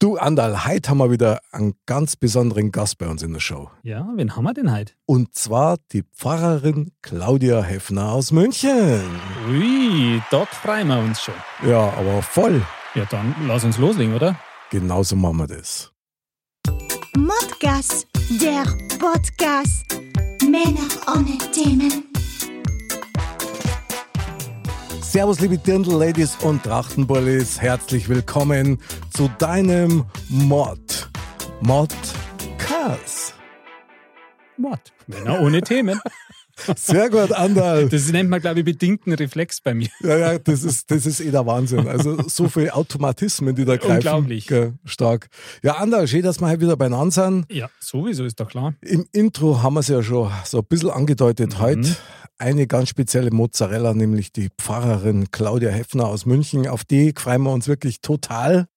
Du, Andal, heute haben wir wieder einen ganz besonderen Gast bei uns in der Show. Ja, wen haben wir denn heute? Und zwar die Pfarrerin Claudia Heffner aus München. Ui, dort freuen wir uns schon. Ja, aber voll. Ja, dann lass uns loslegen, oder? Genauso machen wir das. Modcast, der Podcast. Männer ohne Themen. Servus, liebe Dirndl-Ladies und Trachtenbullis. Herzlich willkommen zu deinem Mod. Modcast. Mod. Männer ohne Themen. Sehr gut, Andal. Das nennt man, glaube ich, bedingten Reflex bei mir. Ja, ja, das ist, das ist eh der Wahnsinn. Also so viele Automatismen, die da greifen. Unglaublich. Stark. Ja, Andal, schön, dass wir heute wieder beieinander sind. Ja, sowieso ist doch klar. Im Intro haben wir es ja schon so ein bisschen angedeutet Mhm. heute. Eine ganz spezielle Mozzarella, nämlich die Pfarrerin Claudia Heffner aus München. Auf die freuen wir uns wirklich total.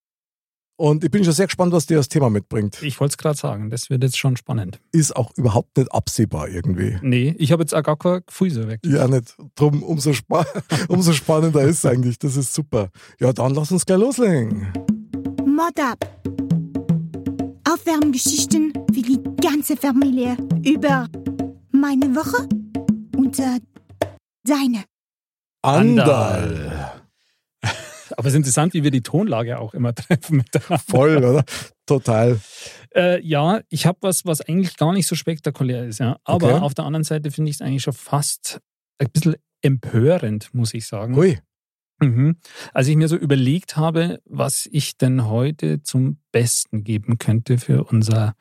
Und ich bin schon sehr gespannt, was die das Thema mitbringt. Ich wollte es gerade sagen, das wird jetzt schon spannend. Ist auch überhaupt nicht absehbar irgendwie. Nee, ich habe jetzt auch gar kein Gefühl so weg. Ja, nicht. Drum umso, spa umso spannender ist es eigentlich. Das ist super. Ja, dann lass uns gleich loslegen. Mod ab. Aufwärmgeschichten für die ganze Familie über meine Woche und äh, deine. Andal. Aber es ist interessant, wie wir die Tonlage auch immer treffen miteinander. Voll, oder? Total. Äh, ja, ich habe was, was eigentlich gar nicht so spektakulär ist. Ja. Aber Okay. auf der anderen Seite finde ich es eigentlich schon fast ein bisschen empörend, muss ich sagen. Hui. Mhm. Als ich mir so überlegt habe, was ich denn heute zum Besten geben könnte für unser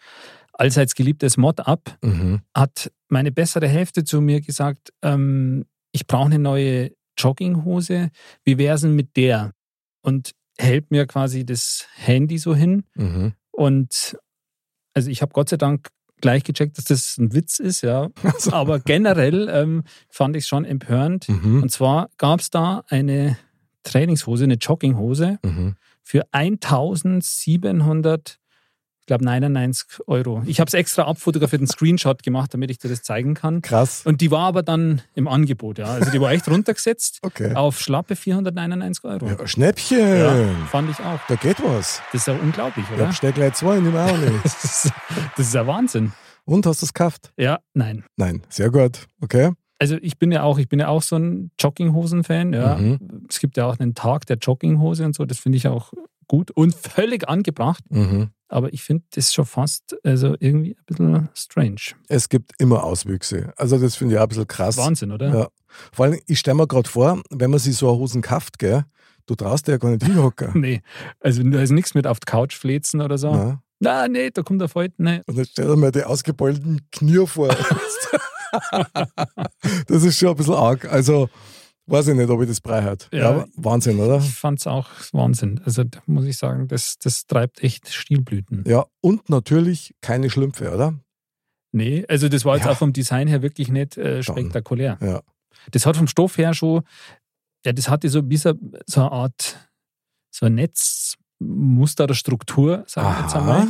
allseits geliebtes Mod-Up, Mhm. hat meine bessere Hälfte zu mir gesagt, ähm, ich brauche eine neue Jogginghose. Wie wäre es denn mit der? Und hält mir quasi das Handy so hin. Mhm. Und also ich habe Gott sei Dank gleich gecheckt, dass das ein Witz ist, ja. Aber generell ähm, fand ich es schon empörend. Mhm. Und zwar gab es da eine Trainingshose, eine Jogginghose Mhm. für 1700, ich glaube 99 Euro. Ich habe es extra abfotografiert, einen Screenshot gemacht, damit ich dir das zeigen kann. Krass. Und die war aber dann im Angebot, ja. Also die war echt runtergesetzt Okay. auf schlappe 499 Euro. Ja, Schnäppchen. Ja, fand ich auch. Da geht was. Das ist ja unglaublich, oder? bestell gleich zwei, nimm auch nicht. Das ist, das ist ja Wahnsinn. Und hast du es gekauft? Ja, nein. Nein, sehr gut. Okay. Also ich bin ja auch, ich bin ja auch so ein Jogginghosen-Fan. Ja. Mhm. Es gibt ja auch einen Tag der Jogginghose und so. Das finde ich auch gut und völlig angebracht. Mhm. Aber ich finde das schon fast also irgendwie ein bisschen strange. Es gibt immer Auswüchse. Also das finde ich auch ein bisschen krass. Wahnsinn, oder? Ja. Vor allem, ich stelle mir gerade vor, wenn man sich so eine Hosen kauft, gell, du traust dir ja gar nicht hinhocken. Nee, also da ist nichts mit auf die Couch flezen oder so. Na? Na, nee, da kommt der Falten. Nee. Und dann stell dir mal die ausgebeulten Knie vor. das ist schon ein bisschen arg. Also, weiß ich nicht, ob ich das brei hat. Ja, Ja. Wahnsinn, oder? Ich fand es auch Wahnsinn. Also da muss ich sagen, das, das treibt echt Stilblüten. Ja, und natürlich keine Schlümpfe, oder? Nee, also das war jetzt Ja. auch vom Design her wirklich nicht äh, spektakulär. Ja. Das hat vom Stoff her schon, ja, das hatte so ein bisschen so eine Art, so ein Netzmuster oder Struktur, sage ich jetzt einmal.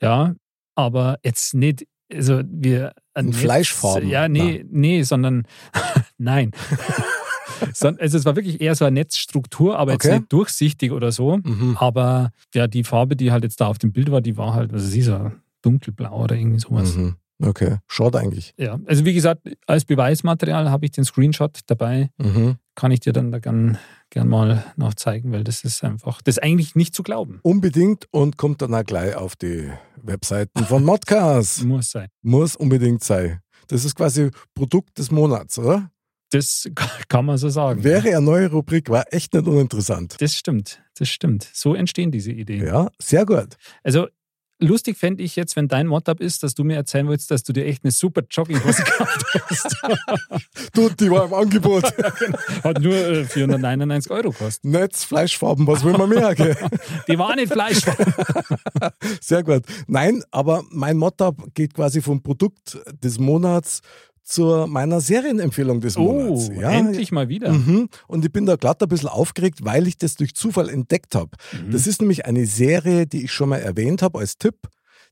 Ja, aber jetzt nicht, also wir. ein In Netz- Fleischfarben? Ja, nee, nee, sondern nein. Also es war wirklich eher so eine Netzstruktur, aber Okay. jetzt nicht durchsichtig oder so. Mhm. Aber ja, die Farbe, die halt jetzt da auf dem Bild war, die war halt, also sie so dunkelblau oder irgendwie sowas. Mhm. Okay, schaut eigentlich. Ja, also wie gesagt, als Beweismaterial habe ich den Screenshot dabei. Mhm. Kann ich dir dann da gern, gern mal noch zeigen, weil das ist einfach, das ist eigentlich nicht zu glauben. Unbedingt und kommt dann auch gleich auf die Webseiten von Modcast. Muss sein. Muss unbedingt sein. Das ist quasi Produkt des Monats, oder? Das kann man so sagen. Wäre eine neue Rubrik, war echt nicht uninteressant. Das stimmt, das stimmt. So entstehen diese Ideen. Ja, sehr gut. Also lustig fände ich jetzt, wenn dein Mod-Up ist, dass du mir erzählen willst, dass du dir echt eine super Jogginghose gekauft hast. du, die war im Angebot. Genau. Hat nur äh, 499 Euro gekostet. Netz, Fleischfarben, was will man mehr? Gell? Die war nicht Fleischfarben. Sehr gut. Nein, aber mein Mod-Up geht quasi vom Produkt des Monats zu meiner Serienempfehlung des Monats. Oh, ja, endlich mal wieder. Mhm. Und ich bin da glatt ein bisschen aufgeregt, weil ich das durch Zufall entdeckt habe. Mhm. Das ist nämlich eine Serie, die ich schon mal erwähnt habe als Tipp.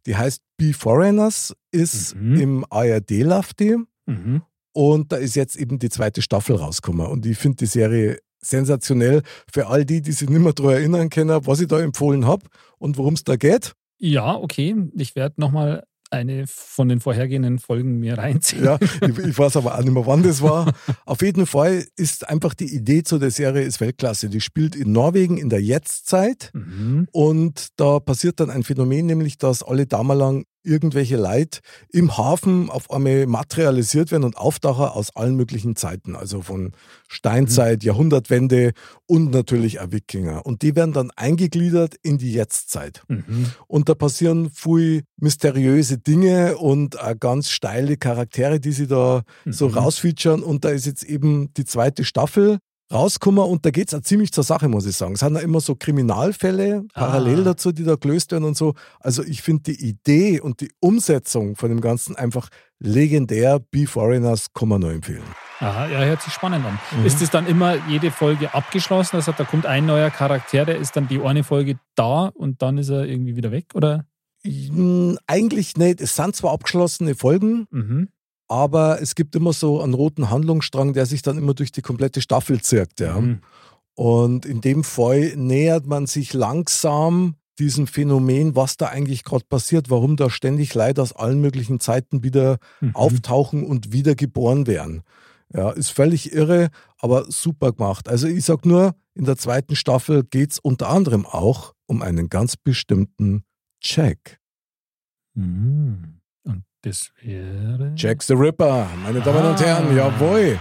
Die heißt Be Foreigners, ist mhm. im ARD läuft die. Mhm. Und da ist jetzt eben die zweite Staffel rausgekommen. Und ich finde die Serie sensationell für all die, die sich nicht mehr daran erinnern können, was ich da empfohlen habe und worum es da geht. Ja, okay. Ich werde nochmal eine von den vorhergehenden Folgen mir reinziehen. Ja, ich, ich, weiß aber auch nicht mehr, wann das war. Auf jeden Fall ist einfach die Idee zu der Serie ist Weltklasse. Die spielt in Norwegen in der Jetztzeit mhm. und da passiert dann ein Phänomen, nämlich dass alle lang irgendwelche Leute im Hafen auf einmal materialisiert werden und auftauchen aus allen möglichen Zeiten, also von Steinzeit, mhm. Jahrhundertwende und natürlich auch Wikinger. Und die werden dann eingegliedert in die Jetztzeit. Mhm. Und da passieren viel mysteriöse Dinge und ganz steile Charaktere, die sie da mhm. so rausfeaturen. Und da ist jetzt eben die zweite Staffel rauskommen und da geht es auch ziemlich zur Sache, muss ich sagen. Es sind ja immer so Kriminalfälle parallel ah. dazu, die da gelöst werden und so. Also ich finde die Idee und die Umsetzung von dem Ganzen einfach legendär. Be Foreigners kann man nur empfehlen. Aha, ja, hört sich spannend an. Mhm. Ist es dann immer jede Folge abgeschlossen? Also da kommt ein neuer Charakter, der ist dann die eine Folge da und dann ist er irgendwie wieder weg, oder? Hm, eigentlich nicht. Es sind zwar abgeschlossene Folgen, mhm aber es gibt immer so einen roten Handlungsstrang, der sich dann immer durch die komplette Staffel zirkt. Ja. Mhm. Und in dem Fall nähert man sich langsam diesem Phänomen, was da eigentlich gerade passiert, warum da ständig Leute aus allen möglichen Zeiten wieder mhm. auftauchen und wieder geboren werden. Ja, ist völlig irre, aber super gemacht. Also ich sag nur, in der zweiten Staffel geht es unter anderem auch um einen ganz bestimmten Check. Mhm. Das wäre. Jack the Ripper, meine Damen ah. und Herren, jawohl.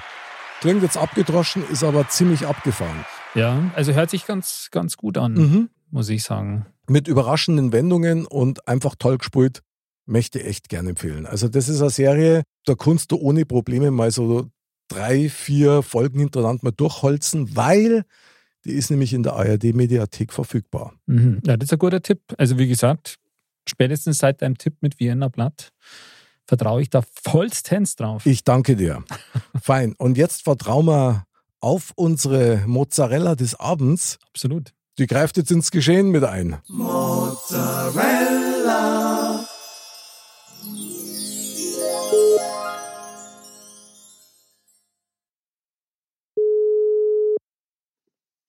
Klingt jetzt abgedroschen, ist aber ziemlich abgefahren. Ja, also hört sich ganz, ganz gut an, mhm. muss ich sagen. Mit überraschenden Wendungen und einfach toll gespielt, möchte ich echt gerne empfehlen. Also, das ist eine Serie, da kannst du ohne Probleme mal so drei, vier Folgen hintereinander mal durchholzen, weil die ist nämlich in der ARD-Mediathek verfügbar. Mhm. Ja, das ist ein guter Tipp. Also, wie gesagt, spätestens seit deinem Tipp mit Vienna Blatt vertraue ich da vollstens drauf. Ich danke dir. Fein. Und jetzt vertrauen wir auf unsere Mozzarella des Abends. Absolut. Die greift jetzt ins Geschehen mit ein. Mozzarella.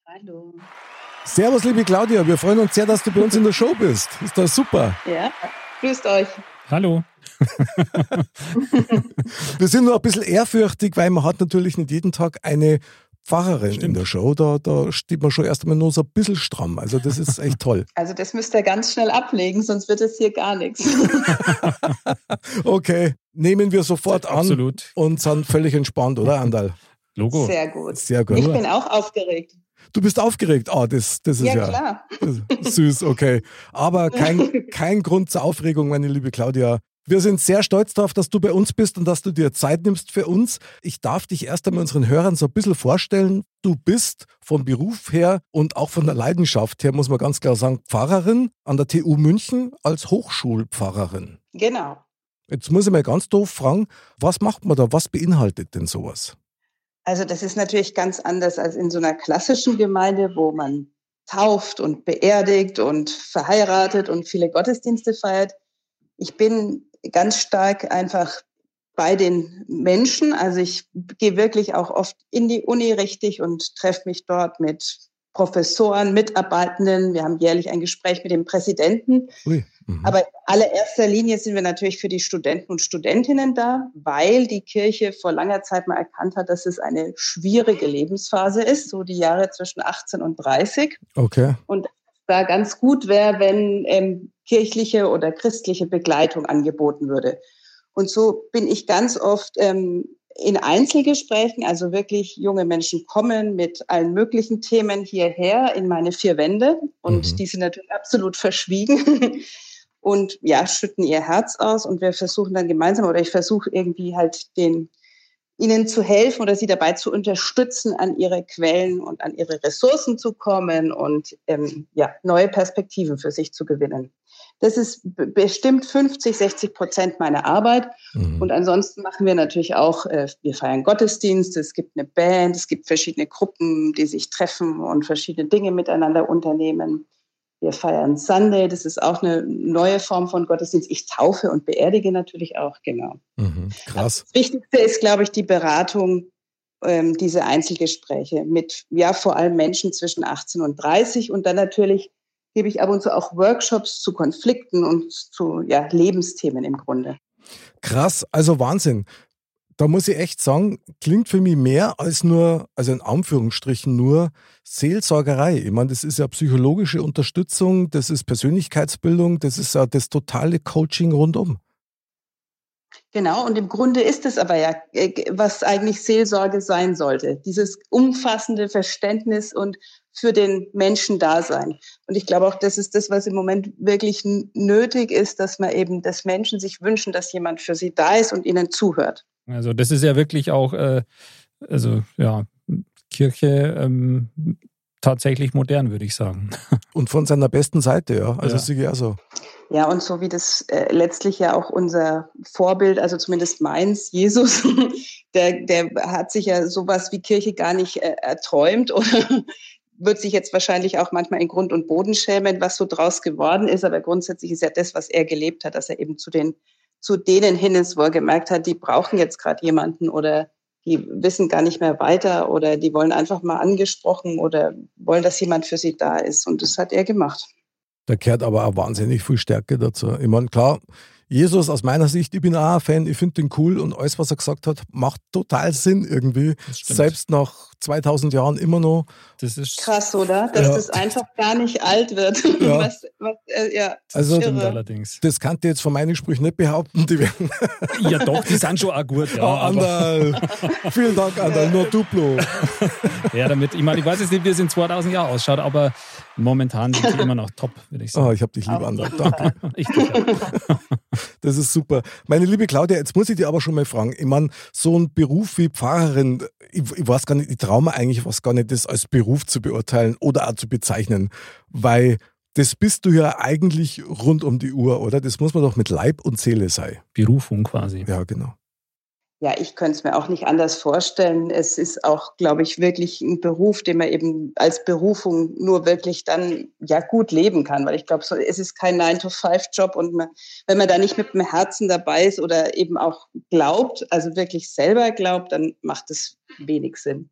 Hallo. Servus, liebe Claudia. Wir freuen uns sehr, dass du bei uns in der Show bist. Ist das super. Ja, grüßt euch. Hallo. Wir sind nur ein bisschen ehrfürchtig, weil man hat natürlich nicht jeden Tag eine Pfarrerin Stimmt. in der Show. Da, da steht man schon erst einmal nur so ein bisschen stramm. Also das ist echt toll. Also das müsst ihr ganz schnell ablegen, sonst wird es hier gar nichts. okay, nehmen wir sofort an Absolut. und sind völlig entspannt, oder Andal? Logo. Sehr gut. Sehr gut. Ich bin auch aufgeregt. Du bist aufgeregt. Ah, oh, das, das ist ja, ja klar. süß, okay. Aber kein, kein Grund zur Aufregung, meine liebe Claudia. Wir sind sehr stolz darauf, dass du bei uns bist und dass du dir Zeit nimmst für uns. Ich darf dich erst einmal unseren Hörern so ein bisschen vorstellen. Du bist vom Beruf her und auch von der Leidenschaft her, muss man ganz klar sagen, Pfarrerin an der TU München als Hochschulpfarrerin. Genau. Jetzt muss ich mal ganz doof fragen, was macht man da? Was beinhaltet denn sowas? Also das ist natürlich ganz anders als in so einer klassischen Gemeinde, wo man tauft und beerdigt und verheiratet und viele Gottesdienste feiert. Ich bin ganz stark einfach bei den Menschen. Also ich gehe wirklich auch oft in die Uni richtig und treffe mich dort mit Professoren, Mitarbeitenden. Wir haben jährlich ein Gespräch mit dem Präsidenten. Ui, mhm. Aber in allererster Linie sind wir natürlich für die Studenten und Studentinnen da, weil die Kirche vor langer Zeit mal erkannt hat, dass es eine schwierige Lebensphase ist, so die Jahre zwischen 18 und 30. Okay. Und da ganz gut wäre, wenn ähm, kirchliche oder christliche Begleitung angeboten würde. Und so bin ich ganz oft ähm, in Einzelgesprächen, also wirklich junge Menschen kommen mit allen möglichen Themen hierher in meine vier Wände und mhm. die sind natürlich absolut verschwiegen. und ja, schütten ihr Herz aus und wir versuchen dann gemeinsam oder ich versuche irgendwie halt den ihnen zu helfen oder sie dabei zu unterstützen, an ihre Quellen und an ihre Ressourcen zu kommen und ähm, ja, neue Perspektiven für sich zu gewinnen. Das ist bestimmt 50, 60 Prozent meiner Arbeit. Mhm. Und ansonsten machen wir natürlich auch, äh, wir feiern Gottesdienste, es gibt eine Band, es gibt verschiedene Gruppen, die sich treffen und verschiedene Dinge miteinander unternehmen. Wir feiern Sunday, das ist auch eine neue Form von Gottesdienst. Ich taufe und beerdige natürlich auch, genau. Mhm, krass. Das Wichtigste ist, glaube ich, die Beratung, ähm, diese Einzelgespräche mit, ja, vor allem Menschen zwischen 18 und 30 und dann natürlich gebe ich ab und zu auch Workshops zu Konflikten und zu ja, Lebensthemen im Grunde. Krass, also Wahnsinn. Da muss ich echt sagen, klingt für mich mehr als nur, also in Anführungsstrichen nur Seelsorgerei. Ich meine, das ist ja psychologische Unterstützung, das ist Persönlichkeitsbildung, das ist ja das totale Coaching rundum. Genau, und im Grunde ist es aber ja, äh, was eigentlich Seelsorge sein sollte. Dieses umfassende Verständnis und für den Menschen da sein. Und ich glaube auch, das ist das, was im Moment wirklich nötig ist, dass man eben, dass Menschen sich wünschen, dass jemand für sie da ist und ihnen zuhört. Also das ist ja wirklich auch, äh, also ja, Kirche ähm, tatsächlich modern, würde ich sagen. Und von seiner besten Seite, ja. Also ja. auch so. Ja, und so wie das äh, letztlich ja auch unser Vorbild, also zumindest meins, Jesus, der, der hat sich ja sowas wie Kirche gar nicht äh, erträumt oder wird sich jetzt wahrscheinlich auch manchmal in Grund und Boden schämen, was so draus geworden ist. Aber grundsätzlich ist ja das, was er gelebt hat, dass er eben zu den, zu denen hin ist, wo er gemerkt hat, die brauchen jetzt gerade jemanden oder die wissen gar nicht mehr weiter oder die wollen einfach mal angesprochen oder wollen, dass jemand für sie da ist. Und das hat er gemacht. Da kehrt aber auch wahnsinnig viel Stärke dazu. Ich meine, klar, Jesus aus meiner Sicht, ich bin auch ein Fan, ich finde den cool und alles, was er gesagt hat, macht total Sinn irgendwie. Selbst nach 2000 Jahren immer noch. Das ist krass, oder? Dass ja. das einfach gar nicht alt wird. Ja. Was, was, äh, ja, also, allerdings. das kann ich jetzt von meinen Sprüchen nicht behaupten. Die werden ja, doch, die sind schon auch gut. Ja, oh, Andal. Vielen Dank, Andal. Nur Duplo. ja, damit, ich meine, ich weiß jetzt nicht, wie es in 2000 Jahren ausschaut, aber momentan sind sie immer noch top, würde ich sagen. Oh, ich habe dich lieb, Andal. Danke. ich dich Das ist super. Meine liebe Claudia, jetzt muss ich dir aber schon mal fragen. Ich meine, so ein Beruf wie Pfarrerin, ich, ich weiß gar nicht, ich traue mir eigentlich was gar nicht, das als Beruf zu beurteilen oder auch zu bezeichnen, weil das bist du ja eigentlich rund um die Uhr, oder? Das muss man doch mit Leib und Seele sein. Berufung quasi. Ja, genau ja, ich könnte es mir auch nicht anders vorstellen. Es ist auch, glaube ich, wirklich ein Beruf, den man eben als Berufung nur wirklich dann ja gut leben kann. Weil ich glaube, so, es ist kein 9-to-5-Job und man, wenn man da nicht mit dem Herzen dabei ist oder eben auch glaubt, also wirklich selber glaubt, dann macht es wenig Sinn.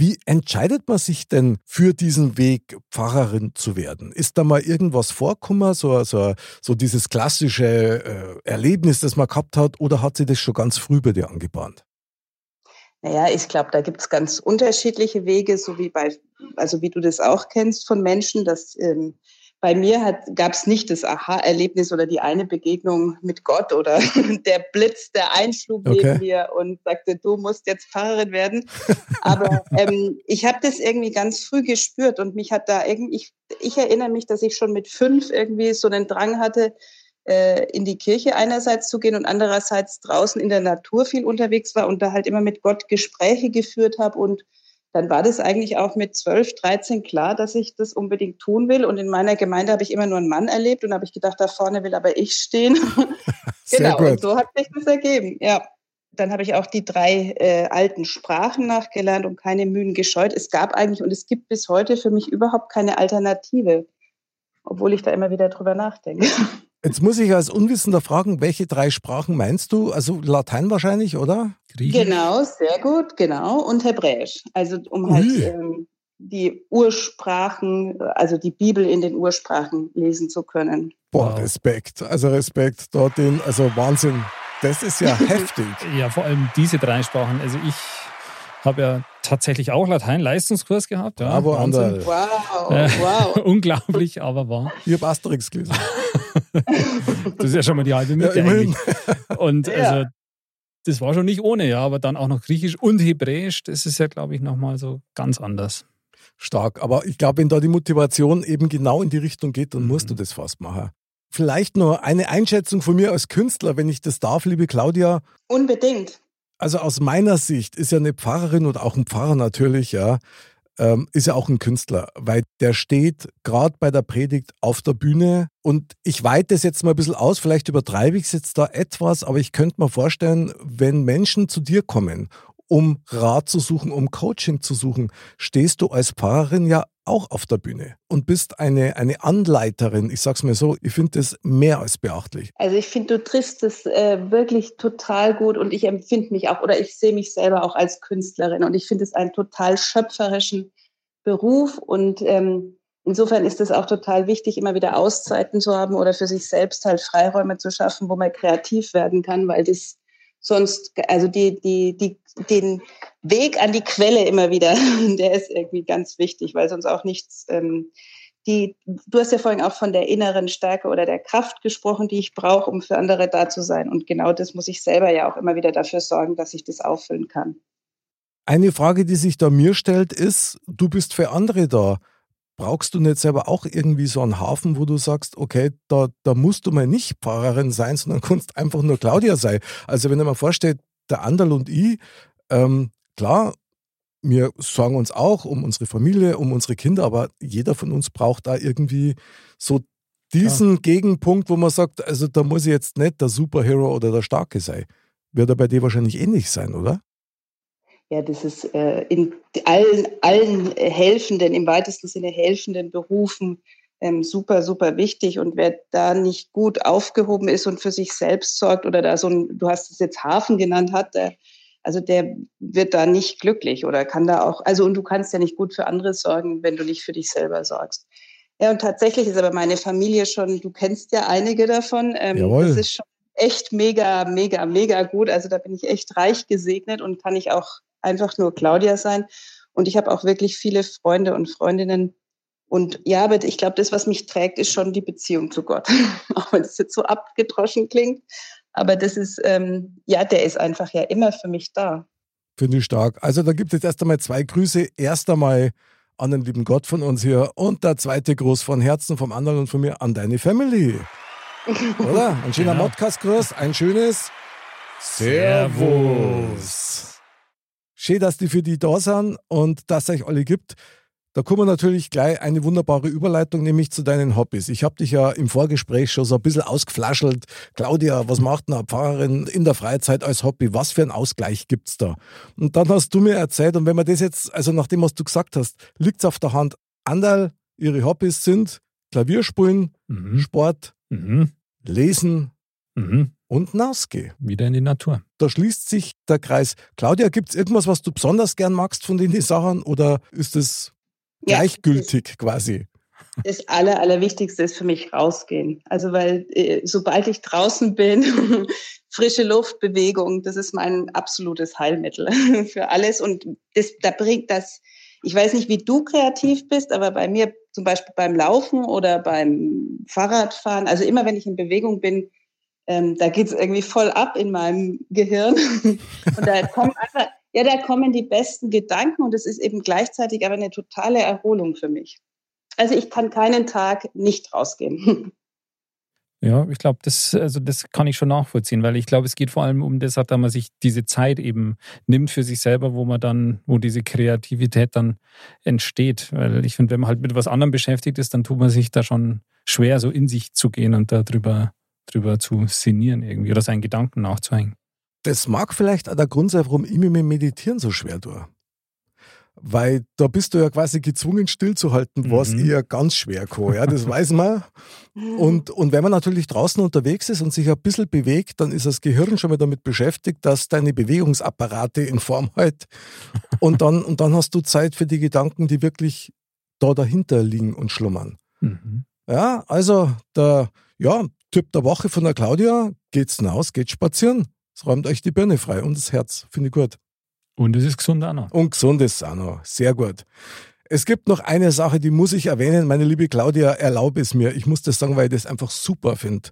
Wie entscheidet man sich denn für diesen Weg, Pfarrerin zu werden? Ist da mal irgendwas vorgekommen, so, so, so dieses klassische äh, Erlebnis, das man gehabt hat, oder hat sie das schon ganz früh bei dir angebahnt? Naja, ich glaube, da gibt es ganz unterschiedliche Wege, so wie bei, also wie du das auch kennst von Menschen, dass ähm, bei mir gab es nicht das Aha-Erlebnis oder die eine Begegnung mit Gott oder der Blitz, der einschlug okay. neben mir und sagte, du musst jetzt Pfarrerin werden. Aber ähm, ich habe das irgendwie ganz früh gespürt und mich hat da irgendwie, ich, ich erinnere mich, dass ich schon mit fünf irgendwie so einen Drang hatte, äh, in die Kirche einerseits zu gehen und andererseits draußen in der Natur viel unterwegs war und da halt immer mit Gott Gespräche geführt habe und dann war das eigentlich auch mit 12, 13 klar, dass ich das unbedingt tun will. Und in meiner Gemeinde habe ich immer nur einen Mann erlebt und habe ich gedacht, da vorne will aber ich stehen. genau, und so hat sich das ergeben. Ja. Dann habe ich auch die drei äh, alten Sprachen nachgelernt und keine Mühen gescheut. Es gab eigentlich und es gibt bis heute für mich überhaupt keine Alternative, obwohl ich da immer wieder drüber nachdenke. Jetzt muss ich als Unwissender fragen, welche drei Sprachen meinst du? Also Latein wahrscheinlich, oder? Griechisch? Genau, sehr gut, genau. Und Hebräisch. Also um halt ähm, die Ursprachen, also die Bibel in den Ursprachen lesen zu können. Boah, wow. Respekt. Also Respekt dorthin. Also Wahnsinn. Das ist ja heftig. Ja, vor allem diese drei Sprachen. Also ich habe ja tatsächlich auch Latein-Leistungskurs gehabt. Ja, aber Wow, wow. Unglaublich, aber wahr. Ich habe Asterix gelesen. das ist ja schon mal die halbe Mitte ja, Und ja. also, das war schon nicht ohne, ja, aber dann auch noch Griechisch und Hebräisch, das ist ja, glaube ich, nochmal so ganz anders. Stark, aber ich glaube, wenn da die Motivation eben genau in die Richtung geht, dann mhm. musst du das fast machen. Vielleicht nur eine Einschätzung von mir als Künstler, wenn ich das darf, liebe Claudia. Unbedingt. Also aus meiner Sicht ist ja eine Pfarrerin oder auch ein Pfarrer natürlich, ja, ähm, ist ja auch ein Künstler, weil der steht gerade bei der Predigt auf der Bühne und ich weite es jetzt mal ein bisschen aus, vielleicht übertreibe ich es jetzt da etwas, aber ich könnte mir vorstellen, wenn Menschen zu dir kommen um Rat zu suchen, um Coaching zu suchen, stehst du als Pfarrerin ja auch auf der Bühne und bist eine, eine Anleiterin. Ich sag's mir so, ich finde das mehr als beachtlich. Also ich finde, du triffst es äh, wirklich total gut und ich empfinde mich auch oder ich sehe mich selber auch als Künstlerin und ich finde es einen total schöpferischen Beruf und ähm, insofern ist es auch total wichtig, immer wieder Auszeiten zu haben oder für sich selbst halt Freiräume zu schaffen, wo man kreativ werden kann, weil das sonst, also die, die, die, den Weg an die Quelle immer wieder, der ist irgendwie ganz wichtig, weil sonst auch nichts, ähm, die, du hast ja vorhin auch von der inneren Stärke oder der Kraft gesprochen, die ich brauche, um für andere da zu sein. Und genau das muss ich selber ja auch immer wieder dafür sorgen, dass ich das auffüllen kann. Eine Frage, die sich da mir stellt, ist, du bist für andere da brauchst du nicht selber auch irgendwie so einen Hafen, wo du sagst, okay, da, da musst du mal nicht Pfarrerin sein, sondern kannst einfach nur Claudia sein. Also wenn du mal vorstellt, der Anderl und ich, ähm, klar, wir sorgen uns auch um unsere Familie, um unsere Kinder, aber jeder von uns braucht da irgendwie so diesen ja. Gegenpunkt, wo man sagt, also da muss ich jetzt nicht der Superhero oder der Starke sein. Wird er bei dir wahrscheinlich ähnlich sein, oder? ja, das ist äh, in allen, allen helfenden, im weitesten Sinne helfenden Berufen ähm, super, super wichtig. Und wer da nicht gut aufgehoben ist und für sich selbst sorgt oder da so ein, du hast es jetzt Hafen genannt hat, der, also der wird da nicht glücklich oder kann da auch, also und du kannst ja nicht gut für andere sorgen, wenn du nicht für dich selber sorgst. Ja, und tatsächlich ist aber meine Familie schon, du kennst ja einige davon. Ähm, Jawohl. Das ist schon echt mega, mega, mega gut. Also da bin ich echt reich gesegnet und kann ich auch einfach nur Claudia sein. Und ich habe auch wirklich viele Freunde und Freundinnen. Und ja, aber ich glaube, das, was mich trägt, ist schon die Beziehung zu Gott. auch wenn es jetzt so abgedroschen klingt. Aber das ist, ähm, ja, der ist einfach ja immer für mich da. Finde ich stark. Also da gibt es jetzt erst einmal zwei Grüße. Erst einmal an den lieben Gott von uns hier und der zweite Gruß von Herzen vom anderen und von mir an deine Family. Oder? Ein schöner genau. Modcast-Gruß, ein schönes Servus. Schön, dass die für die da sind und dass es euch alle gibt. Da kommen wir natürlich gleich eine wunderbare Überleitung, nämlich zu deinen Hobbys. Ich habe dich ja im Vorgespräch schon so ein bisschen ausgeflaschelt. Claudia, was macht eine Pfarrerin in der Freizeit als Hobby? Was für einen Ausgleich gibt es da? Und dann hast du mir erzählt, und wenn man das jetzt, also nach dem, was du gesagt hast, liegt es auf der Hand. Anderl, ihre Hobbys sind Klavierspielen, mhm. Sport, mhm. Lesen, mhm und Nausgeh. Wieder in die Natur. Da schließt sich der Kreis. Claudia, gibt es irgendwas, was du besonders gern magst von den Sachen oder ist es gleichgültig das, quasi? Das Aller, Allerwichtigste ist für mich rausgehen. Also, weil äh, sobald ich draußen bin, frische Luft, Bewegung, das ist mein absolutes Heilmittel für alles. Und das, da bringt das, ich weiß nicht, wie du kreativ bist, aber bei mir zum Beispiel beim Laufen oder beim Fahrradfahren, also immer wenn ich in Bewegung bin, ähm, da geht es irgendwie voll ab in meinem Gehirn. und da kommen einfach, ja, da kommen die besten Gedanken und es ist eben gleichzeitig aber eine totale Erholung für mich. Also ich kann keinen Tag nicht rausgehen. Ja, ich glaube, das, also das kann ich schon nachvollziehen, weil ich glaube, es geht vor allem um das, dass man sich diese Zeit eben nimmt für sich selber, wo man dann, wo diese Kreativität dann entsteht. Weil ich finde, wenn man halt mit was anderem beschäftigt ist, dann tut man sich da schon schwer, so in sich zu gehen und darüber drüber zu sinnieren irgendwie oder seinen Gedanken nachzuhängen. Das mag vielleicht auch der Grund sein, warum ich mir mit Meditieren so schwer tue. Weil da bist du ja quasi gezwungen, stillzuhalten, was mhm. eher ganz schwer kann. Ja, das weiß man. Und, und wenn man natürlich draußen unterwegs ist und sich ein bisschen bewegt, dann ist das Gehirn schon mal damit beschäftigt, dass deine Bewegungsapparate in Form hält. Und dann, und dann hast du Zeit für die Gedanken, die wirklich da dahinter liegen und schlummern. Mhm. Ja, also der, ja, Tipp der Woche von der Claudia, geht's hinaus, geht spazieren. Es räumt euch die Birne frei und das Herz. Finde ich gut. Und es ist gesund auch noch. Und gesund ist auch noch. Sehr gut. Es gibt noch eine Sache, die muss ich erwähnen. Meine liebe Claudia, erlaube es mir. Ich muss das sagen, weil ich das einfach super finde.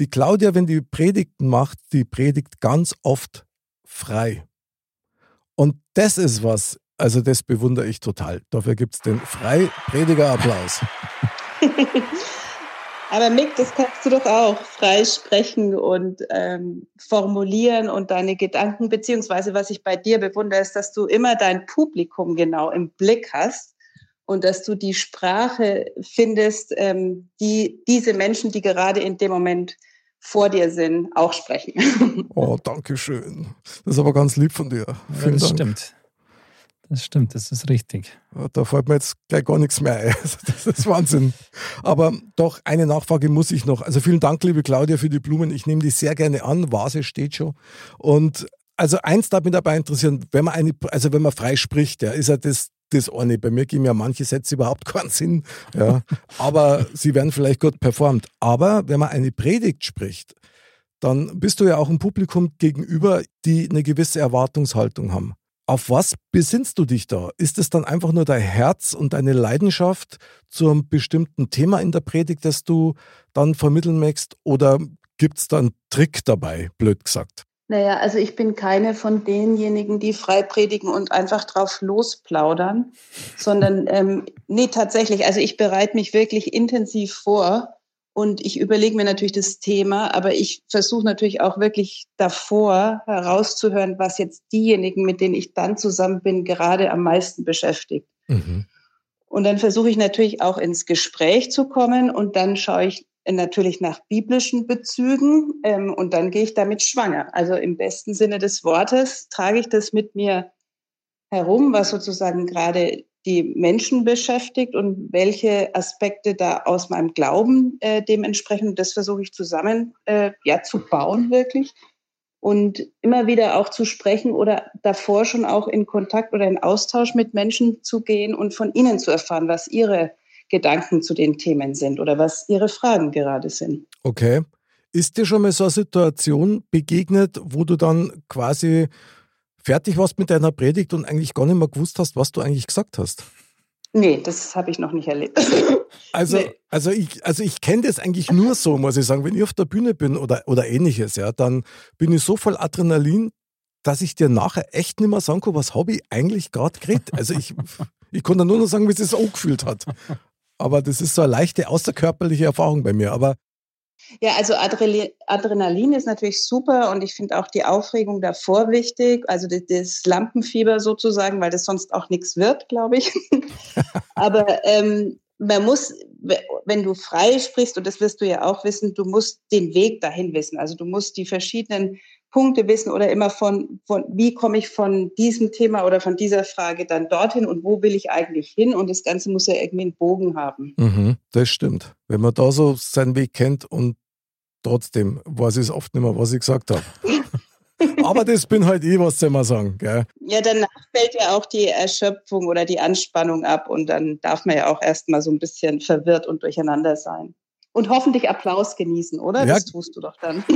Die Claudia, wenn die Predigten macht, die predigt ganz oft frei. Und das ist was, also das bewundere ich total. Dafür gibt es den Freiprediger-Applaus. Aber Mick, das kannst du doch auch frei sprechen und ähm, formulieren und deine Gedanken, beziehungsweise was ich bei dir bewundere, ist, dass du immer dein Publikum genau im Blick hast und dass du die Sprache findest, ähm, die diese Menschen, die gerade in dem Moment vor dir sind, auch sprechen. Oh, danke schön. Das ist aber ganz lieb von dir. Ja, das Dank. stimmt. Das stimmt, das ist richtig. Da fällt mir jetzt gleich gar nichts mehr ein. Das ist Wahnsinn. Aber doch, eine Nachfrage muss ich noch. Also vielen Dank, liebe Claudia, für die Blumen. Ich nehme die sehr gerne an. Vase steht schon. Und also eins darf mich dabei interessieren, wenn man eine, also wenn man frei spricht, ja, ist ja das, das eine. Bei mir geben ja manche Sätze überhaupt keinen Sinn. Ja. Aber sie werden vielleicht gut performt. Aber wenn man eine Predigt spricht, dann bist du ja auch ein Publikum gegenüber, die eine gewisse Erwartungshaltung haben. Auf was besinnst du dich da? Ist es dann einfach nur dein Herz und deine Leidenschaft zu einem bestimmten Thema in der Predigt, das du dann vermitteln möchtest? Oder gibt es da einen Trick dabei, blöd gesagt? Naja, also ich bin keine von denjenigen, die frei predigen und einfach drauf losplaudern, sondern ähm, nee, tatsächlich, also ich bereite mich wirklich intensiv vor und ich überlege mir natürlich das Thema, aber ich versuche natürlich auch wirklich davor herauszuhören, was jetzt diejenigen, mit denen ich dann zusammen bin, gerade am meisten beschäftigt. Mhm. Und dann versuche ich natürlich auch ins Gespräch zu kommen und dann schaue ich natürlich nach biblischen Bezügen ähm, und dann gehe ich damit schwanger. Also im besten Sinne des Wortes trage ich das mit mir herum, was sozusagen gerade die Menschen beschäftigt und welche Aspekte da aus meinem Glauben äh, dementsprechend, das versuche ich zusammen äh, ja, zu bauen wirklich und immer wieder auch zu sprechen oder davor schon auch in Kontakt oder in Austausch mit Menschen zu gehen und von ihnen zu erfahren, was ihre Gedanken zu den Themen sind oder was ihre Fragen gerade sind. Okay. Ist dir schon mal so eine Situation begegnet, wo du dann quasi fertig warst mit deiner Predigt und eigentlich gar nicht mehr gewusst hast, was du eigentlich gesagt hast? Nee, das habe ich noch nicht erlebt. Also, nee. also ich, also ich kenne das eigentlich nur so, muss ich sagen. Wenn ich auf der Bühne bin oder, oder ähnliches, ja, dann bin ich so voll Adrenalin, dass ich dir nachher echt nicht mehr sagen kann, was habe ich eigentlich gerade geredet. Also ich, ich konnte nur noch sagen, wie es sich angefühlt hat. Aber das ist so eine leichte außerkörperliche Erfahrung bei mir. Aber ja, also Adrenalin ist natürlich super und ich finde auch die Aufregung davor wichtig, also das Lampenfieber sozusagen, weil das sonst auch nichts wird, glaube ich. Aber ähm, man muss, wenn du frei sprichst, und das wirst du ja auch wissen, du musst den Weg dahin wissen. Also du musst die verschiedenen Punkte wissen oder immer von, von wie komme ich von diesem Thema oder von dieser Frage dann dorthin und wo will ich eigentlich hin? Und das Ganze muss ja irgendwie einen Bogen haben. Mhm, das stimmt. Wenn man da so seinen Weg kennt und trotzdem weiß ich es oft nicht mehr, was ich gesagt habe. Aber das bin halt ich, was soll man sagen. Gell? Ja, danach fällt ja auch die Erschöpfung oder die Anspannung ab und dann darf man ja auch erstmal so ein bisschen verwirrt und durcheinander sein und hoffentlich Applaus genießen, oder? Ja. Das tust du doch dann.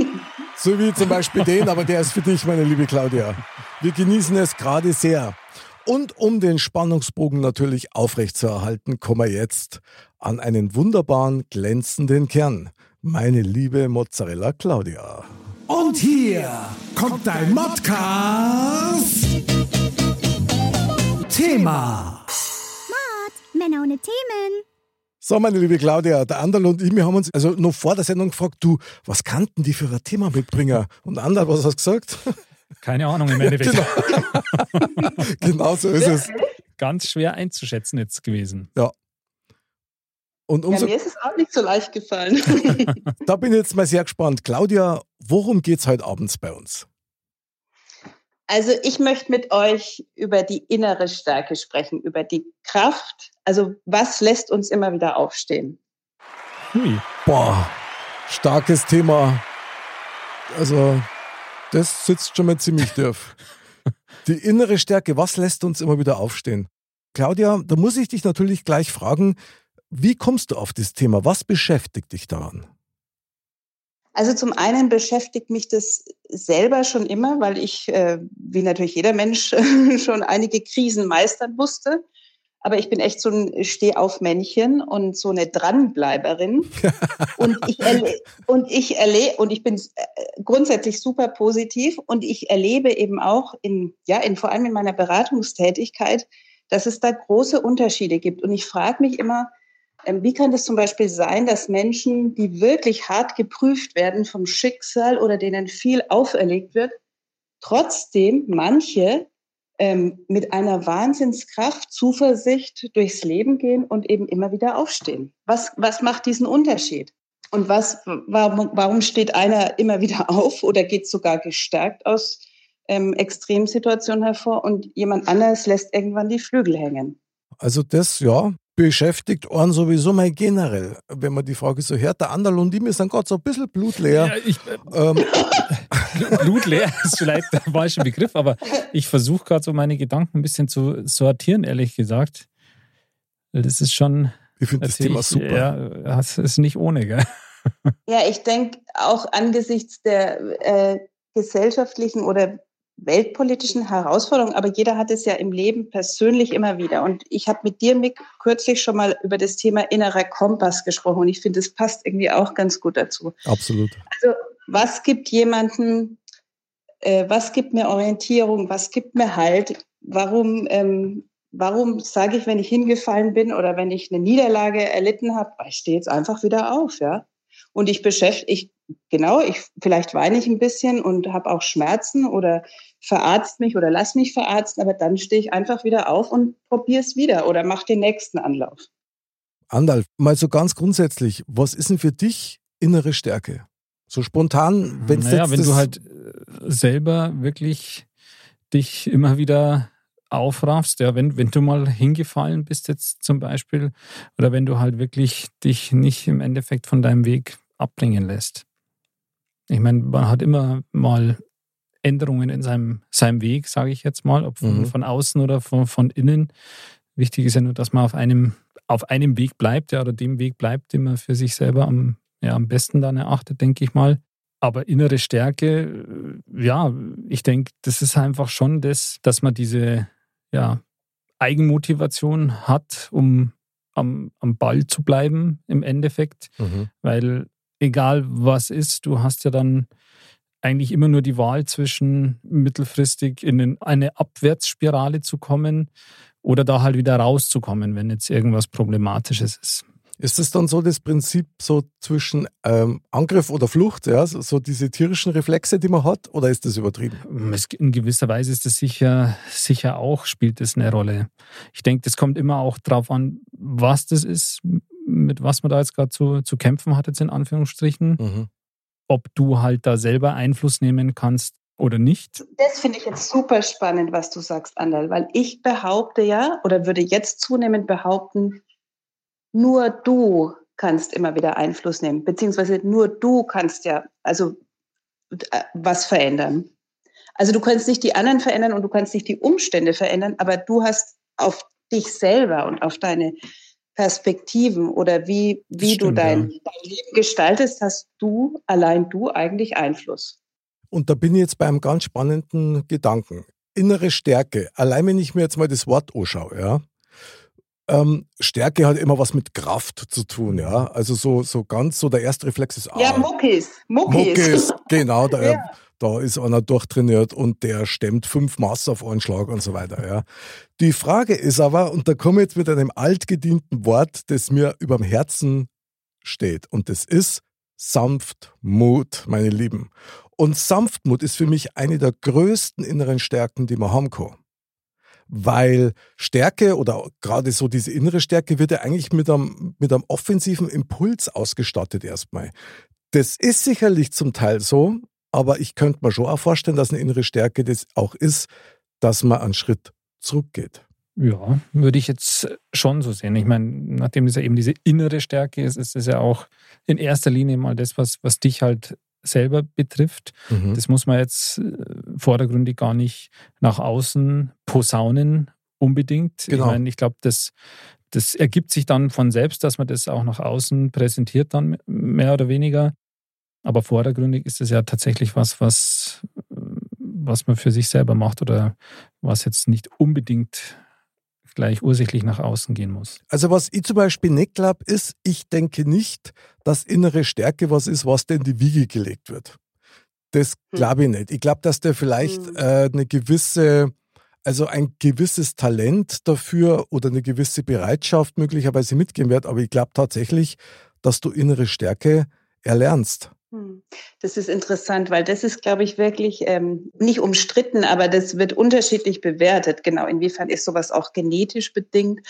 So wie zum Beispiel den, aber der ist für dich, meine liebe Claudia. Wir genießen es gerade sehr. Und um den Spannungsbogen natürlich aufrechtzuerhalten, kommen wir jetzt an einen wunderbaren, glänzenden Kern. Meine liebe Mozzarella Claudia. Und hier kommt dein Modcast. Thema. Mod, Männer ohne Themen. So, meine liebe Claudia, der Anderl und ich, wir haben uns also noch vor der Sendung gefragt, du, was kannten die für ein Thema mitbringen? Und Anderl, was hast du gesagt? Keine Ahnung im Endeffekt. genau. genau so ist es. Ganz schwer einzuschätzen jetzt gewesen. Ja. Und umso, ja, mir ist es auch nicht so leicht gefallen. da bin ich jetzt mal sehr gespannt. Claudia, worum geht es heute abends bei uns? Also ich möchte mit euch über die innere Stärke sprechen, über die Kraft. Also was lässt uns immer wieder aufstehen? Hui. Boah, starkes Thema. Also das sitzt schon mal ziemlich tief. Die innere Stärke, was lässt uns immer wieder aufstehen? Claudia, da muss ich dich natürlich gleich fragen, wie kommst du auf das Thema? Was beschäftigt dich daran? Also zum einen beschäftigt mich das selber schon immer, weil ich, äh, wie natürlich jeder Mensch, schon einige Krisen meistern musste. Aber ich bin echt so ein Stehaufmännchen und so eine Dranbleiberin. und ich erlebe, und ich erlebe, und ich bin äh, grundsätzlich super positiv und ich erlebe eben auch in, ja, in, vor allem in meiner Beratungstätigkeit, dass es da große Unterschiede gibt. Und ich frage mich immer, wie kann es zum Beispiel sein, dass Menschen, die wirklich hart geprüft werden vom Schicksal oder denen viel auferlegt wird, trotzdem manche ähm, mit einer Wahnsinnskraft, Zuversicht durchs Leben gehen und eben immer wieder aufstehen? Was, was macht diesen Unterschied? Und was, warum, warum steht einer immer wieder auf oder geht sogar gestärkt aus ähm, Extremsituationen hervor und jemand anderes lässt irgendwann die Flügel hängen? Also das, ja, beschäftigt einen sowieso mal generell, wenn man die Frage so hört. Der Anderl und die sind gerade so ein bisschen blutleer. Ja, ich, ähm. blutleer ist vielleicht der falsche Begriff, aber ich versuche gerade so meine Gedanken ein bisschen zu sortieren, ehrlich gesagt. Das ist schon. Ich finde das Thema super. Ja, es ist nicht ohne, gell? Ja, ich denke auch angesichts der äh, gesellschaftlichen oder weltpolitischen Herausforderungen, aber jeder hat es ja im Leben persönlich immer wieder. Und ich habe mit dir, Mick, kürzlich schon mal über das Thema innerer Kompass gesprochen und ich finde, es passt irgendwie auch ganz gut dazu. Absolut. Also, was gibt jemanden, äh, was gibt mir Orientierung, was gibt mir Halt? Warum, ähm, warum sage ich, wenn ich hingefallen bin oder wenn ich eine Niederlage erlitten habe, ich stehe jetzt einfach wieder auf, ja? Und ich beschäftige, ich, genau, ich, vielleicht weine ich ein bisschen und habe auch Schmerzen oder verarzt mich oder lass mich verarzten, aber dann stehe ich einfach wieder auf und probiere es wieder oder mache den nächsten Anlauf. Andal, mal so ganz grundsätzlich, was ist denn für dich innere Stärke? So spontan, wenn naja, wenn du halt äh, selber wirklich dich immer wieder aufraffst, ja, wenn, wenn du mal hingefallen bist jetzt zum Beispiel, oder wenn du halt wirklich dich nicht im Endeffekt von deinem Weg abbringen lässt. Ich meine, man hat immer mal Änderungen in seinem, seinem Weg, sage ich jetzt mal, ob von, mhm. von außen oder von, von innen. Wichtig ist ja nur, dass man auf einem, auf einem Weg bleibt, ja, oder dem Weg bleibt, den man für sich selber am, ja, am besten dann erachtet, denke ich mal. Aber innere Stärke, ja, ich denke, das ist einfach schon das, dass man diese ja, Eigenmotivation hat, um am, am Ball zu bleiben im Endeffekt. Mhm. Weil egal was ist, du hast ja dann eigentlich immer nur die Wahl zwischen mittelfristig in eine Abwärtsspirale zu kommen oder da halt wieder rauszukommen, wenn jetzt irgendwas Problematisches ist. Ist das dann so das Prinzip so zwischen ähm, Angriff oder Flucht, ja, so, so, diese tierischen Reflexe, die man hat, oder ist das übertrieben? In gewisser Weise ist das sicher, sicher auch, spielt das eine Rolle. Ich denke, das kommt immer auch darauf an, was das ist, mit was man da jetzt gerade zu, zu kämpfen hat, jetzt in Anführungsstrichen. Mhm. Ob du halt da selber Einfluss nehmen kannst oder nicht. Das finde ich jetzt super spannend, was du sagst, Andal, weil ich behaupte ja oder würde jetzt zunehmend behaupten, nur du kannst immer wieder Einfluss nehmen, beziehungsweise nur du kannst ja also äh, was verändern. Also du kannst nicht die anderen verändern und du kannst nicht die Umstände verändern, aber du hast auf dich selber und auf deine Perspektiven oder wie, wie stimmt, du dein, ja. dein Leben gestaltest, hast du, allein du eigentlich Einfluss. Und da bin ich jetzt bei einem ganz spannenden Gedanken. Innere Stärke. Allein wenn ich mir jetzt mal das Wort anschaue, ja, ähm, Stärke hat immer was mit Kraft zu tun, ja. Also so, so ganz so der erste Reflex ist. Ah, ja, Muckis. Muckis. Muckis, genau. Da, ja. da ist einer durchtrainiert und der stemmt fünf Maß auf einen Schlag und so weiter, ja. Die Frage ist aber, und da komme ich jetzt mit einem altgedienten Wort, das mir überm Herzen steht. Und das ist Sanftmut, meine Lieben. Und Sanftmut ist für mich eine der größten inneren Stärken, die man haben kann weil Stärke oder gerade so diese innere Stärke wird ja eigentlich mit einem, mit einem offensiven Impuls ausgestattet erstmal. Das ist sicherlich zum Teil so, aber ich könnte mir schon auch vorstellen, dass eine innere Stärke das auch ist, dass man einen Schritt zurückgeht. Ja, würde ich jetzt schon so sehen. Ich meine, nachdem es ja eben diese innere Stärke ist, ist es ja auch in erster Linie mal das, was, was dich halt selber betrifft. Mhm. Das muss man jetzt äh, vordergründig gar nicht nach außen posaunen unbedingt. Genau. Ich meine, ich glaube, das, das ergibt sich dann von selbst, dass man das auch nach außen präsentiert, dann mehr oder weniger. Aber vordergründig ist es ja tatsächlich was, was, was man für sich selber macht oder was jetzt nicht unbedingt gleich ursächlich nach außen gehen muss. Also was ich zum Beispiel nicht glaube, ist, ich denke nicht, dass innere Stärke was ist, was denn in die Wiege gelegt wird. Das hm. glaube ich nicht. Ich glaube, dass der vielleicht hm. äh, eine gewisse also ein gewisses Talent dafür oder eine gewisse Bereitschaft möglicherweise mitgehen wird. Aber ich glaube tatsächlich, dass du innere Stärke erlernst. Hm. Das ist interessant, weil das ist, glaube ich, wirklich ähm, nicht umstritten, aber das wird unterschiedlich bewertet. Genau, inwiefern ist sowas auch genetisch bedingt?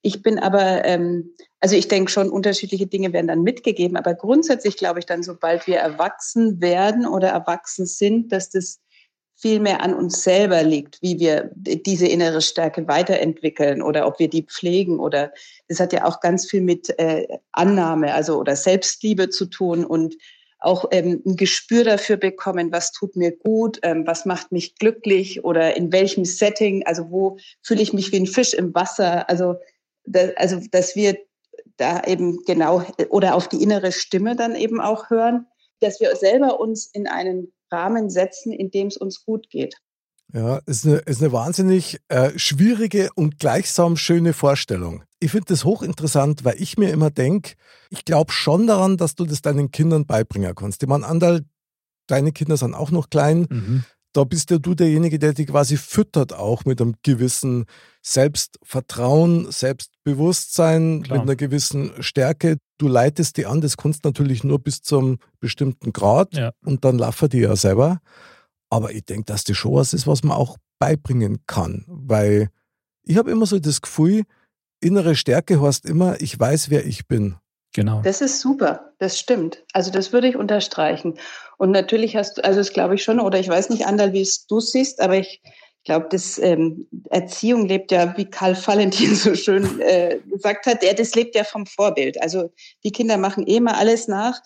Ich bin aber, ähm, also ich denke schon, unterschiedliche Dinge werden dann mitgegeben, aber grundsätzlich glaube ich dann, sobald wir erwachsen werden oder erwachsen sind, dass das viel mehr an uns selber liegt, wie wir diese innere Stärke weiterentwickeln oder ob wir die pflegen oder das hat ja auch ganz viel mit äh, Annahme, also oder Selbstliebe zu tun und auch ähm, ein Gespür dafür bekommen, was tut mir gut, ähm, was macht mich glücklich oder in welchem Setting, also wo fühle ich mich wie ein Fisch im Wasser, also da, also dass wir da eben genau oder auf die innere Stimme dann eben auch hören, dass wir selber uns in einen Rahmen setzen, in dem es uns gut geht. Ja, ist eine, ist eine wahnsinnig äh, schwierige und gleichsam schöne Vorstellung. Ich finde das hochinteressant, weil ich mir immer denke, ich glaube schon daran, dass du das deinen Kindern beibringen kannst. Ich meine, Andal, deine Kinder sind auch noch klein. Mhm. Da bist ja du derjenige, der dich quasi füttert auch mit einem gewissen Selbstvertrauen, Selbstbewusstsein, Klar. mit einer gewissen Stärke. Du leitest die an, das kannst natürlich nur bis zum bestimmten Grad ja. und dann laufen die ja selber. Aber ich denke, dass das schon was ist, was man auch beibringen kann, weil ich habe immer so das Gefühl, innere Stärke heißt immer, ich weiß, wer ich bin. Genau. Das ist super, das stimmt. Also das würde ich unterstreichen. Und natürlich hast du, also das glaube ich schon, oder ich weiß nicht, Andal, wie es du siehst, aber ich glaube, das ähm, Erziehung lebt ja, wie Karl Valentin so schön äh, gesagt hat, der, das lebt ja vom Vorbild. Also die Kinder machen eh mal alles nach.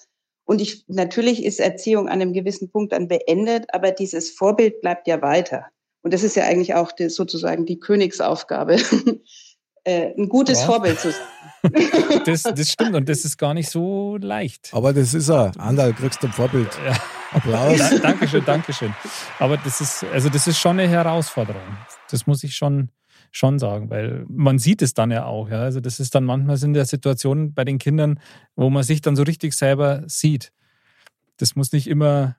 Und ich, natürlich ist Erziehung an einem gewissen Punkt dann beendet, aber dieses Vorbild bleibt ja weiter. Und das ist ja eigentlich auch die, sozusagen die Königsaufgabe, äh, ein gutes ja. Vorbild zu sein. das, das stimmt und das ist gar nicht so leicht. Aber das ist er. Andal, kriegst du ein Vorbild. Ja. Applaus. Da, Dankeschön, Dankeschön. Aber das ist, also das ist schon eine Herausforderung. Das muss ich schon, schon sagen, weil man sieht es dann ja auch. Ja? Also das ist dann manchmal sind ja Situationen bei den Kindern, wo man sich dann so richtig selber sieht. Das muss nicht immer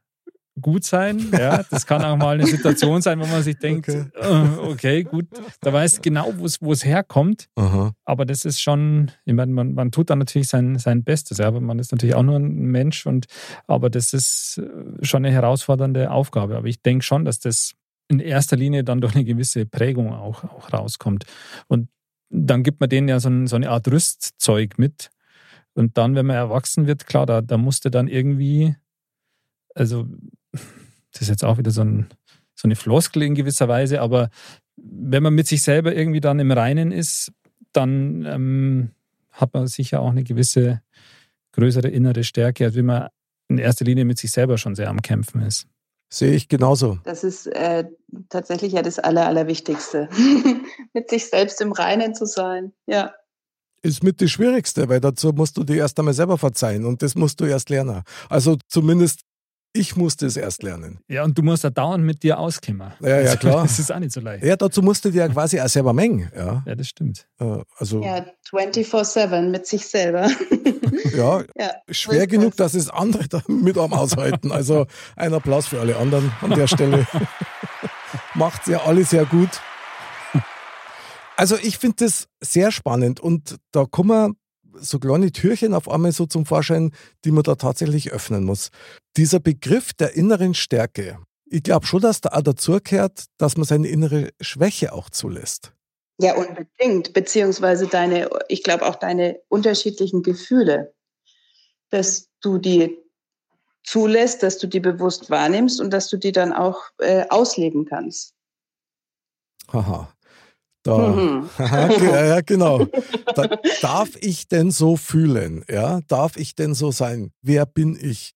gut sein. Ja, das kann auch mal eine Situation sein, wo man sich denkt, okay, äh, okay gut, da weiß genau, wo es herkommt. Aha. Aber das ist schon, ich meine, man, man tut dann natürlich sein, sein Bestes, ja, aber man ist natürlich auch nur ein Mensch und aber das ist äh, schon eine herausfordernde Aufgabe. Aber ich denke schon, dass das in erster Linie dann durch eine gewisse Prägung auch, auch rauskommt. Und dann gibt man denen ja so, ein, so eine Art Rüstzeug mit. Und dann, wenn man erwachsen wird, klar, da, da musste dann irgendwie, also das ist jetzt auch wieder so, ein, so eine Floskel in gewisser Weise, aber wenn man mit sich selber irgendwie dann im Reinen ist, dann ähm, hat man sicher auch eine gewisse größere innere Stärke, als wenn man in erster Linie mit sich selber schon sehr am Kämpfen ist. Sehe ich genauso. Das ist äh, tatsächlich ja das Aller, Allerwichtigste, mit sich selbst im Reinen zu sein. Ja. Ist mit das Schwierigste, weil dazu musst du dir erst einmal selber verzeihen und das musst du erst lernen. Also zumindest ich musste es erst lernen. Ja, und du musst da dauernd mit dir auskommen. Ja, ja, also, klar. Das ist auch nicht so leicht. Ja, dazu musst du dir ja quasi auch selber mengen. Ja, ja das stimmt. Äh, also, ja, 24-7 mit sich selber. ja, ja schwer genug, dass es andere da mit am aushalten. Also ein Applaus für alle anderen an der Stelle. Macht ja alle sehr gut. Also ich finde das sehr spannend und da kommen so kleine Türchen auf einmal so zum Vorschein, die man da tatsächlich öffnen muss. Dieser Begriff der inneren Stärke, ich glaube schon, dass da auch dazugehört, dass man seine innere Schwäche auch zulässt. Ja, unbedingt. Beziehungsweise deine, ich glaube auch deine unterschiedlichen Gefühle, dass du die zulässt, dass du die bewusst wahrnimmst und dass du die dann auch äh, ausleben kannst. Haha. Da, mhm. ja, genau. Da, darf ich denn so fühlen? Ja, darf ich denn so sein? Wer bin ich?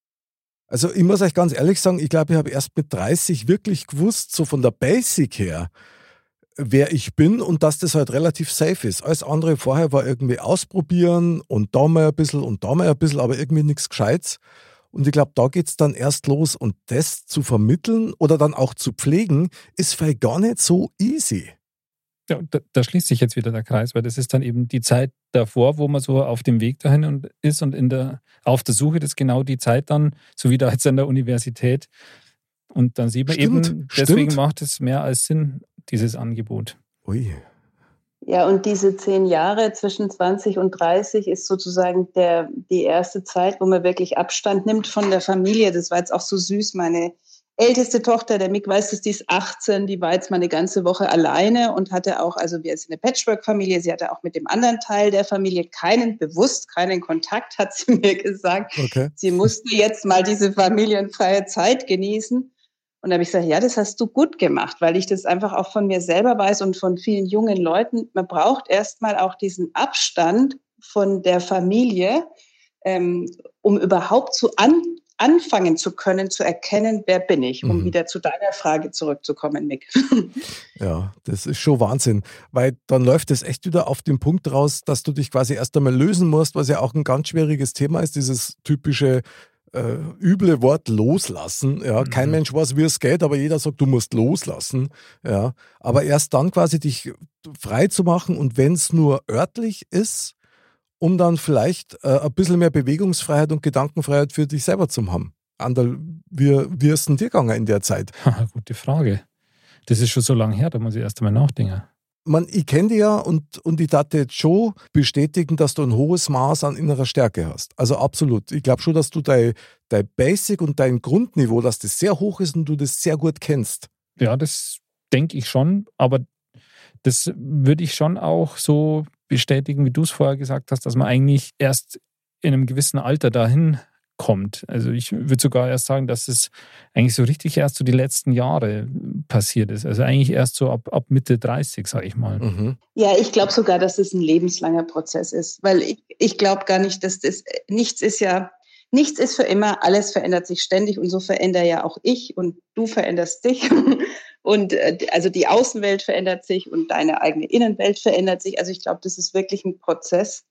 Also ich muss euch ganz ehrlich sagen, ich glaube, ich habe erst mit 30 wirklich gewusst, so von der Basic her, wer ich bin und dass das halt relativ safe ist. Alles andere vorher war irgendwie ausprobieren und da mal ein bisschen und da mal ein bisschen, aber irgendwie nichts Gescheites. Und ich glaube, da geht es dann erst los und das zu vermitteln oder dann auch zu pflegen, ist vielleicht gar nicht so easy. Ja, da, da, schließt sich jetzt wieder der Kreis, weil das ist dann eben die Zeit davor, wo man so auf dem Weg dahin und ist und in der, auf der Suche, das ist genau die Zeit dann, so wie da jetzt an der Universität, Und dann sieht man Stimmt, eben, deswegen stimmt. macht es mehr als Sinn, dieses Angebot. Ui. Ja, und diese zehn Jahre zwischen 20 und 30 ist sozusagen der, die erste Zeit, wo man wirklich Abstand nimmt von der Familie. Das war jetzt auch so süß. Meine älteste Tochter, der Mick weiß es, die ist 18, die war jetzt mal eine ganze Woche alleine und hatte auch, also wir sind eine Patchwork-Familie, sie hatte auch mit dem anderen Teil der Familie keinen, bewusst keinen Kontakt, hat sie mir gesagt. Okay. Sie musste jetzt mal diese familienfreie Zeit genießen. Und da habe ich gesagt, ja, das hast du gut gemacht, weil ich das einfach auch von mir selber weiß und von vielen jungen Leuten. Man braucht erstmal auch diesen Abstand von der Familie, ähm, um überhaupt zu an, anfangen zu können, zu erkennen, wer bin ich, um Mhm. wieder zu deiner Frage zurückzukommen, Mick. Ja, das ist schon Wahnsinn, weil dann läuft es echt wieder auf den Punkt raus, dass du dich quasi erst einmal lösen musst, was ja auch ein ganz schwieriges Thema ist, dieses typische äh, üble Wort loslassen. Ja, kein Mhm. Mensch weiß, wie es geht, aber jeder sagt, du musst loslassen. Ja, aber erst dann quasi dich frei zu machen und wenn es nur örtlich ist, um dann vielleicht äh, ein bisschen mehr Bewegungsfreiheit und Gedankenfreiheit für dich selber zu haben. Anderl, wie, wie ist denn dir gegangen in der Zeit? Gute Frage. Das ist schon so lange her, da muss ich erst einmal nachdenken. man, ich kenne dich ja und, und ich darf jetzt schon bestätigen, dass du ein hohes Maß an innerer Stärke hast. Also absolut. Ich glaube schon, dass du dein, dein Basic und dein Grundniveau, dass das sehr hoch ist und du das sehr gut kennst. Ja, das denke ich schon, aber das würde ich schon auch so bestätigen, wie du es vorher gesagt hast, dass man eigentlich erst in einem gewissen Alter dahin kommt. Also ich würde sogar erst sagen, dass es eigentlich so richtig erst so die letzten Jahre passiert ist. Also eigentlich erst so ab, ab Mitte 30, sage ich mal. Mhm. Ja, ich glaube sogar, dass es ein lebenslanger Prozess ist, weil ich, ich glaube gar nicht, dass das nichts ist ja, nichts ist für immer, alles verändert sich ständig und so verändere ja auch ich und du veränderst dich und äh, also die Außenwelt verändert sich und deine eigene Innenwelt verändert sich. Also ich glaube, das ist wirklich ein Prozess.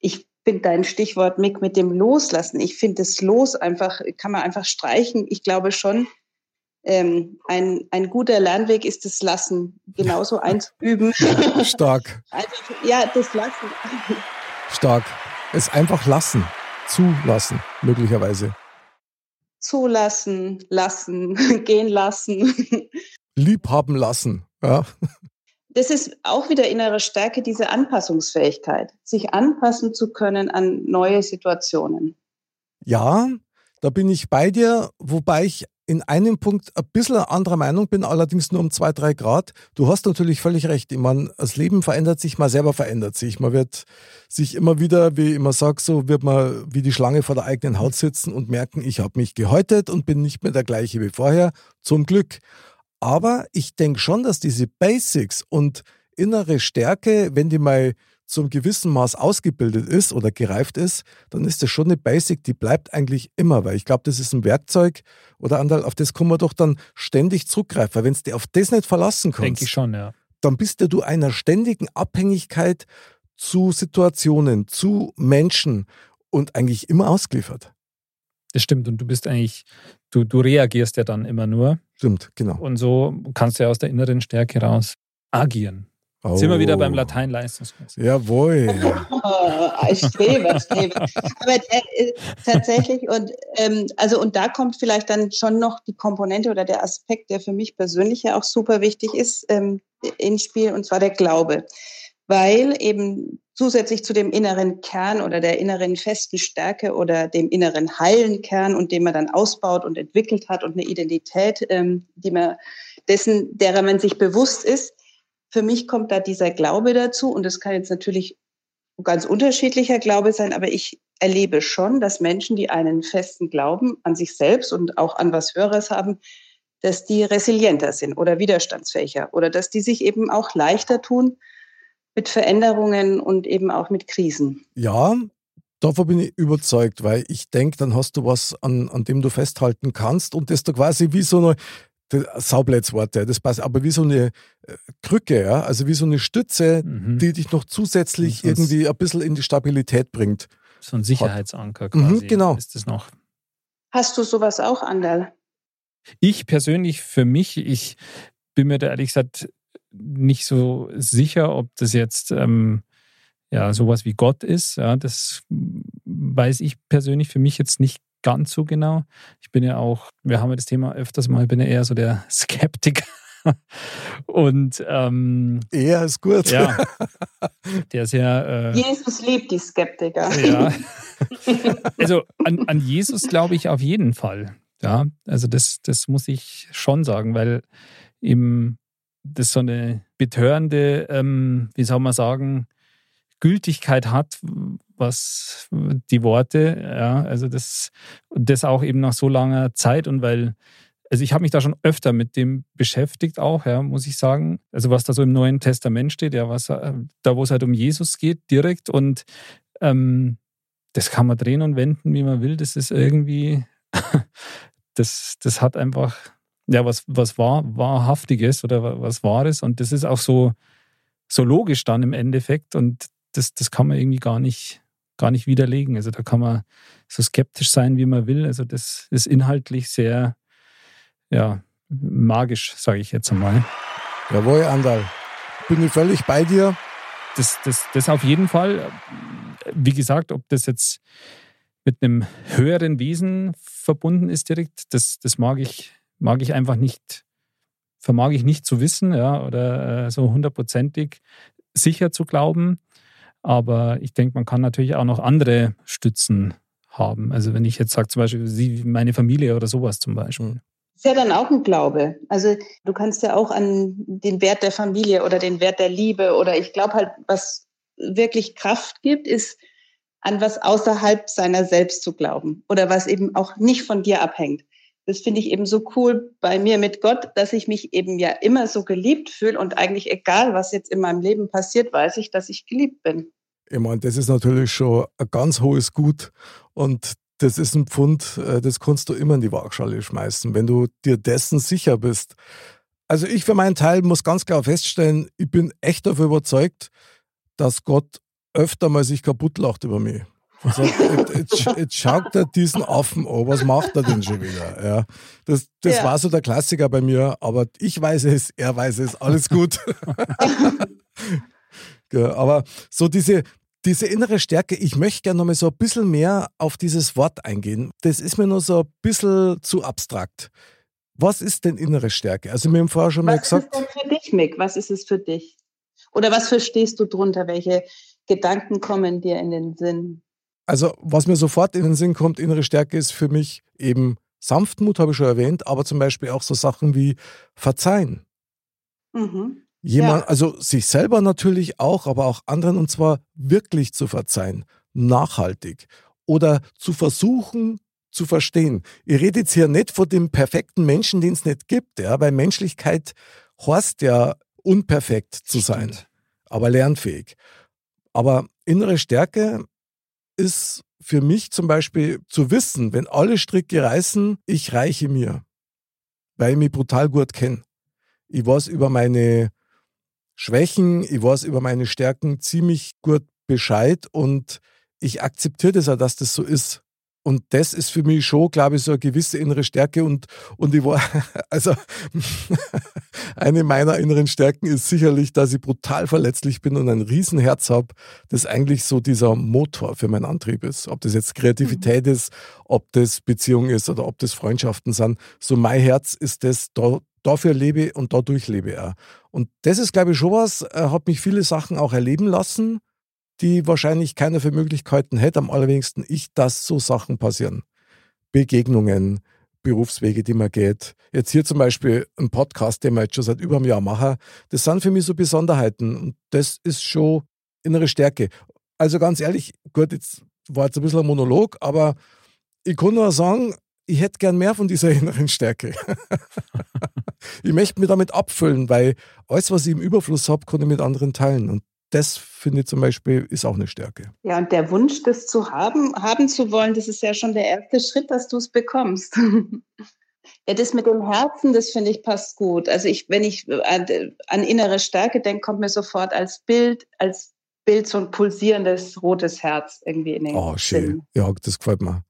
Ich finde dein Stichwort Mick mit dem Loslassen. Ich finde das Los einfach, kann man einfach streichen. Ich glaube schon, ähm, ein, ein guter Lernweg ist das Lassen genauso einzuüben. Stark, Einfach, ja, das Lassen. stark. Es einfach lassen, zulassen, möglicherweise. Zulassen, lassen, gehen lassen. Liebhaben lassen. Ja. Das ist auch wieder innere Stärke, diese Anpassungsfähigkeit, sich anpassen zu können an neue Situationen. Ja, da bin ich bei dir, wobei ich in einem Punkt ein bisschen anderer Meinung bin, allerdings nur um zwei, drei Grad. Du hast natürlich völlig recht. Ich meine, das Leben verändert sich, man selber verändert sich. Man wird sich immer wieder, wie ich immer sage, so wird man wie die Schlange vor der eigenen Haut sitzen und merken, ich habe mich gehäutet und bin nicht mehr der gleiche wie vorher. Zum Glück. Aber ich denke schon, dass diese Basics und innere Stärke, wenn die mal zum gewissen Maß ausgebildet ist oder gereift ist, dann ist das schon eine Basic, die bleibt eigentlich immer, weil ich glaube, das ist ein Werkzeug oder Andal, auf das kann man doch dann ständig zurückgreifen. Weil wenn du dich auf das nicht verlassen Denke kannst, ich schon, ja. dann bist ja du einer ständigen Abhängigkeit zu Situationen, zu Menschen und eigentlich immer ausgeliefert. Das stimmt. Und du bst eigentlich, du, du reagierst ja dann immer nur. Stimmt, genau. Und so kannst du ja aus der inneren Stärke raus agieren. Jetzt sind wir wieder beim Oh. Latein-Leistungskurs. Jawohl. Oh, ein Streber, Streber. Aber äh, tatsächlich, und ähm, also und da kommt vielleicht dann schon noch die Komponente oder der Aspekt, der für mich persönlich ja auch super wichtig ist, ähm, ins Spiel, und zwar der Glaube. Weil eben zusätzlich zu dem inneren Kern oder der inneren festen Stärke oder dem inneren heilen Kern und den man dann ausbaut und entwickelt hat und eine Identität, ähm, die man dessen, derer man sich bewusst ist, für mich kommt da dieser Glaube dazu und das kann jetzt natürlich ganz unterschiedlicher Glaube sein, aber ich erlebe schon, dass Menschen, die einen festen Glauben an sich selbst und auch an was Höheres haben, dass die resilienter sind oder widerstandsfähiger oder dass die sich eben auch leichter tun mit Veränderungen und eben auch mit Krisen. Ja, davon bin ich überzeugt, weil ich denke, dann hast du was, an, an dem du festhalten kannst und das da quasi wie so eine Saublätzworte, das passt, aber wie so eine äh, Krücke, ja, also wie so eine Stütze, Mhm. die dich noch zusätzlich irgendwie ein bisschen in die Stabilität bringt. So ein Sicherheitsanker Mhm, quasi. genau. Ist das noch. Hast du sowas auch, Andal? Ich persönlich, für mich, ich bin mir da ehrlich gesagt nicht so sicher, ob das jetzt ähm, ja sowas wie Gott ist. Ja, das weiß ich persönlich für mich jetzt nicht ganz so genau. Ich bin ja auch, wir haben ja das Thema öfters mal, ich bin ja eher so der Skeptiker. Und ähm, eher ist gut. Ja, der ist ja. Äh, Jesus liebt die Skeptiker. Ja. Also an, an Jesus glaube ich auf jeden Fall. Ja, also das, das muss ich schon sagen, weil eben das so eine betörende, ähm, wie soll man sagen, Gültigkeit hat, was die Worte, ja, also das, das auch eben nach so langer Zeit und weil, also ich habe mich da schon öfter mit dem beschäftigt auch, ja, muss ich sagen. Also was da so im Neuen Testament steht, ja, was äh, da wo es halt um Jesus geht, direkt und ähm, das kann man drehen und wenden, wie man will. Das ist irgendwie, das, das hat einfach ja was, was wahr, Wahrhaftiges oder was Wahres und das ist auch so, so logisch dann im Endeffekt und das, das kann man irgendwie gar nicht, gar nicht widerlegen. Also da kann man so skeptisch sein, wie man will. Also das ist inhaltlich sehr, ja, magisch, sage ich jetzt einmal. Jawohl, Andal. Bin ich völlig bei dir. Das, das, das auf jeden Fall. Wie gesagt, ob das jetzt mit einem höheren Wesen verbunden ist direkt, das, das mag ich, mag ich einfach nicht, vermag ich nicht zu wissen, ja, oder äh, so hundertprozentig sicher zu glauben. Aber ich denke, man kann natürlich auch noch andere Stützen haben. Also wenn ich jetzt sage, zum Beispiel sie, meine Familie oder sowas zum Beispiel. Hm. Ist ja dann auch ein Glaube. Also du kannst ja auch an den Wert der Familie oder den Wert der Liebe oder ich glaube halt, was wirklich Kraft gibt, ist an was außerhalb seiner selbst zu glauben oder was eben auch nicht von dir abhängt. Das finde ich eben so cool bei mir mit Gott, dass ich mich eben ja immer so geliebt fühle und eigentlich egal, was jetzt in meinem Leben passiert, weiß ich, dass ich geliebt bin. Ich meine, das ist natürlich schon ein ganz hohes Gut und das ist ein Pfund, äh, das kannst du immer in die Waagschale schmeißen, wenn du dir dessen sicher bist. Also ich für meinen Teil muss ganz klar feststellen, ich bin echt dafür überzeugt, dass Gott öfter mal sich kaputt lacht über mich. Also, jetzt, jetzt, schaut er diesen Affen an, was macht er denn schon wieder? Ja, das das ja. war so der Klassiker bei mir, aber ich weiß es, er weiß es, alles gut. ja, aber so diese, diese innere Stärke, ich möchte gerne noch mal so ein bisschen mehr auf dieses Wort eingehen. Das ist mir nur so ein bisschen zu abstrakt. Was ist denn innere Stärke? Also, wir haben vorher schon was mal gesagt. Was ist denn für dich, Mick? Was ist es für dich? Oder was verstehst du drunter? Welche Gedanken kommen dir in den Sinn? Also, was mir sofort in den Sinn kommt, innere Stärke ist für mich eben Sanftmut, habe ich schon erwähnt, aber zum Beispiel auch so Sachen wie Verzeihen. Mhm. Jemand, ja. also sich selber natürlich auch, aber auch anderen und zwar wirklich zu verzeihen, nachhaltig oder zu versuchen zu verstehen. Ihr redet jetzt hier nicht von dem perfekten Menschen, den es nicht gibt, ja, weil Menschlichkeit heißt ja unperfekt zu sein, aber lernfähig. Aber innere Stärke ist für mich zum Beispiel zu wissen, wenn alle Stricke reißen, ich reiche mir, weil ich mich brutal gut kenne. Ich weiß über meine Schwächen, ich weiß über meine Stärken ziemlich gut Bescheid und ich akzeptiere das auch, dass das so ist. Und das ist für mich schon, glaube ich, so eine gewisse innere Stärke. Und, und ich war, also eine meiner inneren Stärken ist sicherlich, dass ich brutal verletzlich bin und ein Riesenherz habe, das eigentlich so dieser Motor für meinen Antrieb ist. Ob das jetzt Kreativität mhm. ist, ob das Beziehung ist oder ob das Freundschaften sind. So mein Herz ist das, da, dafür lebe und dadurch lebe er. Und das ist, glaube ich, schon was, äh, hat mich viele Sachen auch erleben lassen die wahrscheinlich keiner für Möglichkeiten hätte, am allerwenigsten ich, dass so Sachen passieren. Begegnungen, Berufswege, die man geht. Jetzt hier zum Beispiel ein Podcast, den wir jetzt schon seit über einem Jahr machen. Das sind für mich so Besonderheiten und das ist schon innere Stärke. Also ganz ehrlich, gut, jetzt war jetzt ein bisschen ein Monolog, aber ich kann nur sagen, ich hätte gern mehr von dieser inneren Stärke. ich möchte mich damit abfüllen, weil alles, was ich im Überfluss habe, kann ich mit anderen teilen. Und das finde ich zum Beispiel ist auch eine Stärke. Ja, und der Wunsch, das zu haben, haben zu wollen, das ist ja schon der erste Schritt, dass du es bekommst. ja, das mit dem Herzen, das finde ich passt gut. Also ich, wenn ich an, an innere Stärke denke, kommt mir sofort als Bild, als Bild so ein pulsierendes rotes Herz irgendwie in den Oh, schön. Sinn. Ja, das gefällt mir.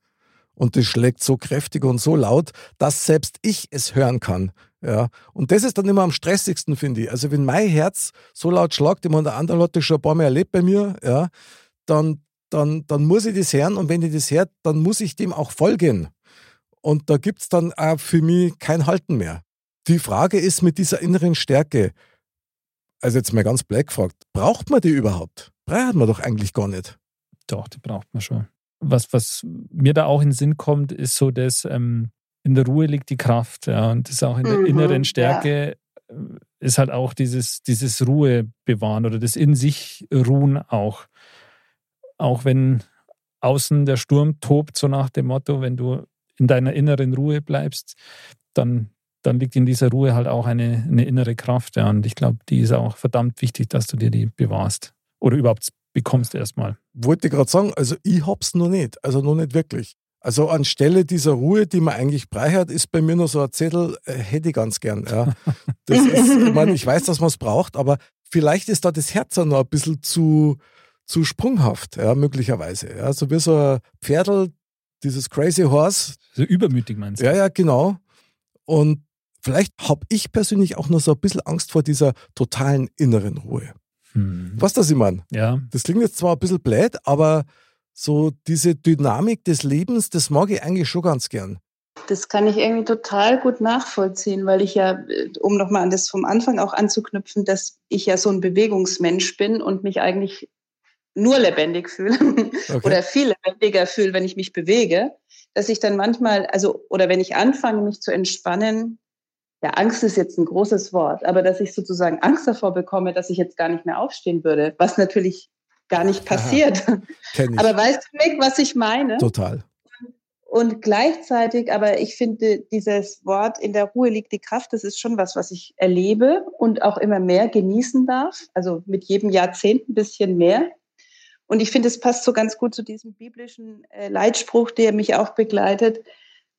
Und das schlägt so kräftig und so laut, dass selbst ich es hören kann. Ja, und das ist dann immer am stressigsten, finde ich. Also, wenn mein Herz so laut schlagt, ich meine, der andere hat das schon ein paar Mal erlebt bei mir, ja, dann dann, dann muss ich das hören und wenn ich das höre, dann muss ich dem auch folgen. Und da gibt es dann auch für mich kein Halten mehr. Die Frage ist mit dieser inneren Stärke, also jetzt mal ganz black gefragt, braucht man die überhaupt? Braucht man doch eigentlich gar nicht. Doch, die braucht man schon. Was, was mir da auch in den Sinn kommt, ist so, dass ähm, in der Ruhe liegt die Kraft. Ja, und das ist auch in der Mhm, inneren Stärke äh, ist halt auch dieses, dieses Ruhe bewahren oder das in sich ruhen auch. Auch wenn außen der Sturm tobt, so nach dem Motto, wenn du in deiner inneren Ruhe bleibst, dann, dann liegt in dieser Ruhe halt auch eine, eine innere Kraft. Ja. Und ich glaube, die ist auch verdammt wichtig, dass du dir die bewahrst. Oder überhaupt bekommst erstmal. Wollte ich gerade sagen, also ich hab's noch nicht, also noch nicht wirklich. Also anstelle dieser Ruhe, die man eigentlich hat, ist bei mir nur so ein Zettel, äh, hätte ich ganz gern. Ja. Das ist, ich, meine, ich weiß, dass man es braucht, aber vielleicht ist da das Herz auch noch ein bisschen zu, zu sprunghaft, ja, möglicherweise. Ja. So wie so ein Pferdl, dieses Crazy Horse. So übermütig meinst du? Ja, ja, genau. Und vielleicht habe ich persönlich auch noch so ein bisschen Angst vor dieser totalen inneren Ruhe. Hm. Was das ich meine? Ja, Das klingt jetzt zwar ein bisschen blöd, aber so diese Dynamik des Lebens, das mag ich eigentlich schon ganz gern. Das kann ich irgendwie total gut nachvollziehen, weil ich ja, äh, um nochmal an das vom Anfang auch anzuknüpfen, dass ich ja so ein Bewegungsmensch bin und mich eigentlich nur lebendig fühle Okay. oder viel lebendiger fühle, wenn ich mich bewege, dass ich dann manchmal, also, oder wenn ich anfange, mich zu entspannen, ja, Angst ist jetzt ein großes Wort, aber dass ich sozusagen Angst davor bekomme, dass ich jetzt gar nicht mehr aufstehen würde, was natürlich gar nicht passiert. Aber weißt du, Mick, was ich meine? Total. Und gleichzeitig, aber ich finde, dieses Wort in der Ruhe liegt die Kraft, das ist schon was, was ich erlebe und auch immer mehr genießen darf. Also mit jedem Jahrzehnt ein bisschen mehr. Und ich finde, es passt so ganz gut zu diesem biblischen äh, Leitspruch, der mich auch begleitet.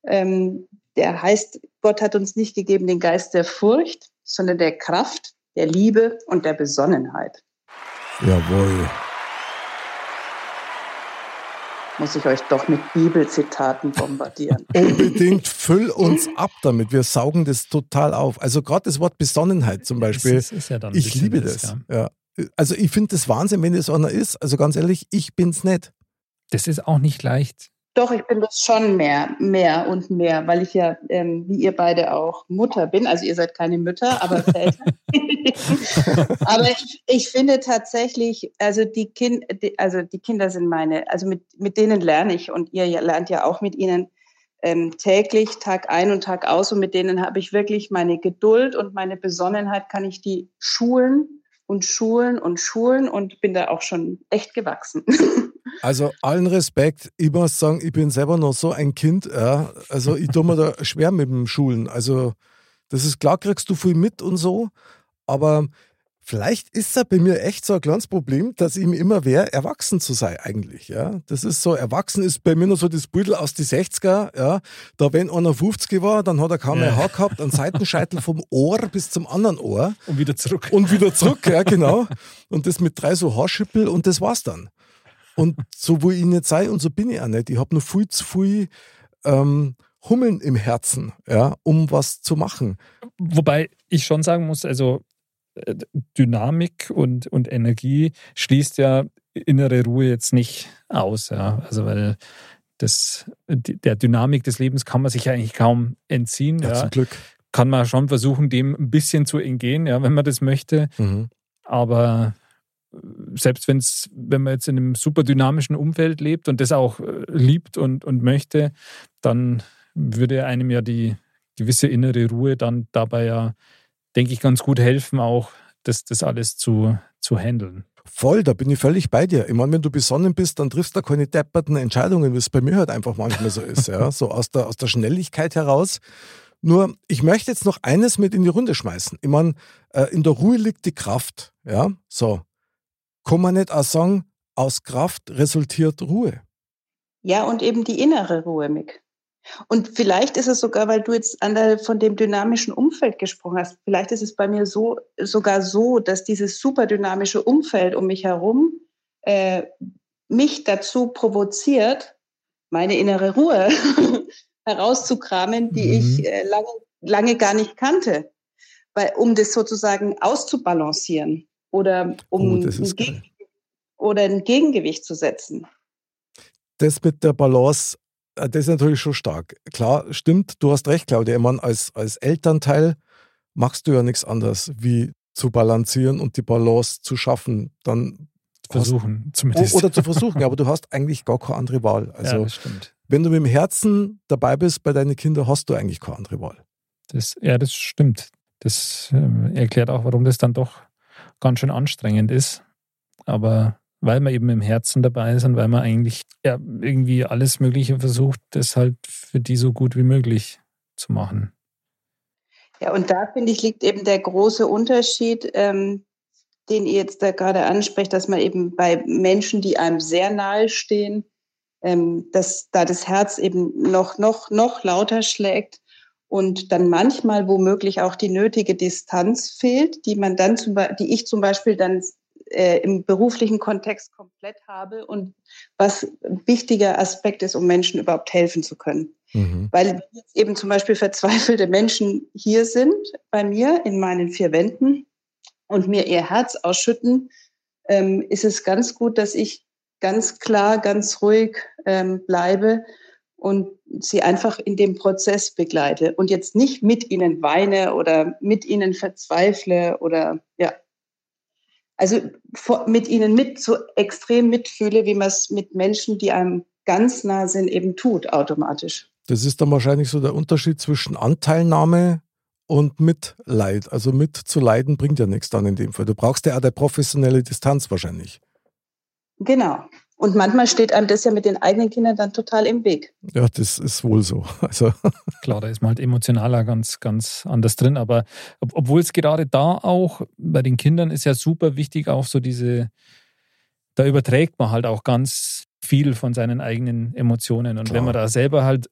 Ähm, der heißt, Gott hat uns nicht gegeben den Geist der Furcht, sondern der Kraft, der Liebe und der Besonnenheit. Jawohl. Muss ich euch doch mit Bibelzitaten bombardieren. Unbedingt füll uns ab damit. Wir saugen das total auf. Also gerade das Wort Besonnenheit zum Beispiel. Das ist, ist ja dann ich liebe das. ja. Ja. Also ich finde das Wahnsinn, wenn es einer ist. Also ganz ehrlich, ich bin's nicht. Das ist auch nicht leicht. Doch, ich bin das schon mehr, mehr und mehr, weil ich ja, ähm, wie ihr beide auch, Mutter bin. Also ihr seid keine Mütter, aber Väter. aber ich, ich finde tatsächlich, also die, kind, die, also die Kinder sind meine, also mit, mit denen lerne ich und ihr lernt ja auch mit ihnen ähm, täglich, Tag ein und Tag aus und mit denen habe ich wirklich meine Geduld und meine Besonnenheit, kann ich die schulen und schulen und schulen und bin da auch schon echt gewachsen. Also allen Respekt. Ich muss sagen, ich bin selber noch so ein Kind. Ja. Also ich tue mir da schwer mit dem Schulen. Also das ist klar, kriegst du viel mit und so. Aber vielleicht ist da bei mir echt so ein kleines Problem, dass ich mir immer wehre, erwachsen zu sein eigentlich. Ja. Das ist so, erwachsen ist bei mir noch so das Büdel aus die 60er. Ja. Da wenn einer 50 war, dann hat er kaum mehr Ja. Haar gehabt, einen Seitenscheitel vom Ohr bis zum anderen Ohr. Und wieder zurück. Und wieder zurück, ja, genau. Und das mit drei so Haarschippel und das war's dann. Und so, wo ich nicht sei, und so bin ich auch nicht. Ich habe nur viel zu viel ähm, Hummeln im Herzen, ja, um was zu machen. Wobei ich schon sagen muss, also Dynamik und, und Energie schließt ja innere Ruhe jetzt nicht aus. Ja. Also weil das, der Dynamik des Lebens kann man sich ja eigentlich kaum entziehen. Ja, Ja. zum Glück. Kann man schon versuchen, dem ein bisschen zu entgehen, ja, wenn man das möchte. Mhm. Aber äh, selbst wenn's, wenn man jetzt in einem super dynamischen Umfeld lebt und das auch äh, liebt und, und möchte, dann würde einem ja die gewisse innere Ruhe dann dabei ja, denke ich, ganz gut helfen, auch das, das alles zu, zu handeln. Voll, da bin ich völlig bei dir. Ich meine, wenn du besonnen bist, dann triffst du keine depperten Entscheidungen, wie es bei mir halt einfach manchmal so ist, ja, so aus der, aus der Schnelligkeit heraus. Nur, ich möchte jetzt noch eines mit in die Runde schmeißen. Ich meine, äh, in der Ruhe liegt die Kraft, ja, so. Kann man nicht auch sagen, aus Kraft resultiert Ruhe? Ja, und eben die innere Ruhe, Mick. Und vielleicht ist es sogar, weil du jetzt an der, von dem dynamischen Umfeld gesprochen hast, vielleicht ist es bei mir so, sogar so, dass dieses super dynamische Umfeld um mich herum äh, mich dazu provoziert, meine innere Ruhe herauszukramen, die Mhm. ich äh, lange, lange gar nicht kannte, weil, um das sozusagen auszubalancieren oder um Oh, ein oder ein Gegengewicht zu setzen. das mit der Balance, das ist natürlich schon stark. Klar, stimmt, du hast recht, Claudia. Ich meine, als, als Elternteil machst du ja nichts anderes, wie zu balancieren und die Balance zu schaffen. Dann versuchen hast, zumindest. Oder zu versuchen, aber du hast eigentlich gar keine andere Wahl. Also, ja, das stimmt. wenn du mit dem Herzen dabei bist bei deinen Kindern, hast du eigentlich keine andere Wahl. Das, ja, das stimmt. Das äh, erklärt auch, warum das dann doch ganz schön anstrengend ist. Aber weil man eben im Herzen dabei ist und weil man eigentlich ja, irgendwie alles Mögliche versucht, das halt für die so gut wie möglich zu machen. Ja, und da finde ich, liegt eben der große Unterschied, ähm, den ihr jetzt da gerade ansprecht, dass man eben bei Menschen, die einem sehr nahe stehen, ähm, dass da das Herz eben noch, noch, noch lauter schlägt und dann manchmal womöglich auch die nötige Distanz fehlt, die man dann zum, die ich zum Beispiel dann äh, im beruflichen Kontext komplett habe und was ein wichtiger Aspekt ist, um Menschen überhaupt helfen zu können. Mhm. Weil jetzt eben zum Beispiel verzweifelte Menschen hier sind bei mir in meinen vier Wänden und mir ihr Herz ausschütten, ähm, ist es ganz gut, dass ich ganz klar, ganz ruhig ähm, bleibe und sie einfach in dem Prozess begleite und jetzt nicht mit ihnen weine oder mit ihnen verzweifle oder ja, also mit ihnen mit so extrem mitfühle, wie man es mit Menschen, die einem ganz nah sind, eben tut, automatisch. Das ist dann wahrscheinlich so der Unterschied zwischen Anteilnahme und Mitleid. Also mit zu leiden bringt ja nichts dann in dem Fall. Du brauchst ja auch der professionelle Distanz wahrscheinlich. Genau. Und manchmal steht einem das ja mit den eigenen Kindern dann total im Weg. Ja, das ist wohl so. Also. Klar, da ist man halt emotionaler ganz, ganz anders drin. Aber ob, obwohl es gerade da auch bei den Kindern ist ja super wichtig, auch so diese, da überträgt man halt auch ganz viel von seinen eigenen Emotionen. Und Klar. wenn man da selber halt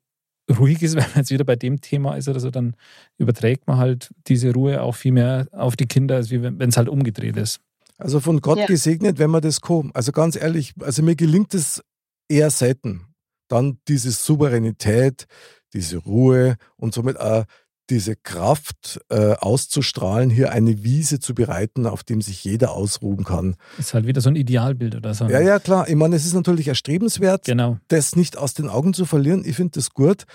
ruhig ist, wenn man jetzt wieder bei dem Thema ist oder so, dann überträgt man halt diese Ruhe auch viel mehr auf die Kinder, als wenn es halt umgedreht ist. Also von Gott ja. gesegnet, wenn man das kann. Also ganz ehrlich, also mir gelingt es eher selten. Dann diese Souveränität, diese Ruhe und somit auch diese Kraft äh, auszustrahlen, hier eine Wiese zu bereiten, auf dem sich jeder ausruhen kann. Ist halt wieder so ein Idealbild oder so. Ja, ja, klar. Ich meine, es ist natürlich erstrebenswert, genau. das nicht aus den Augen zu verlieren. Ich finde das gut.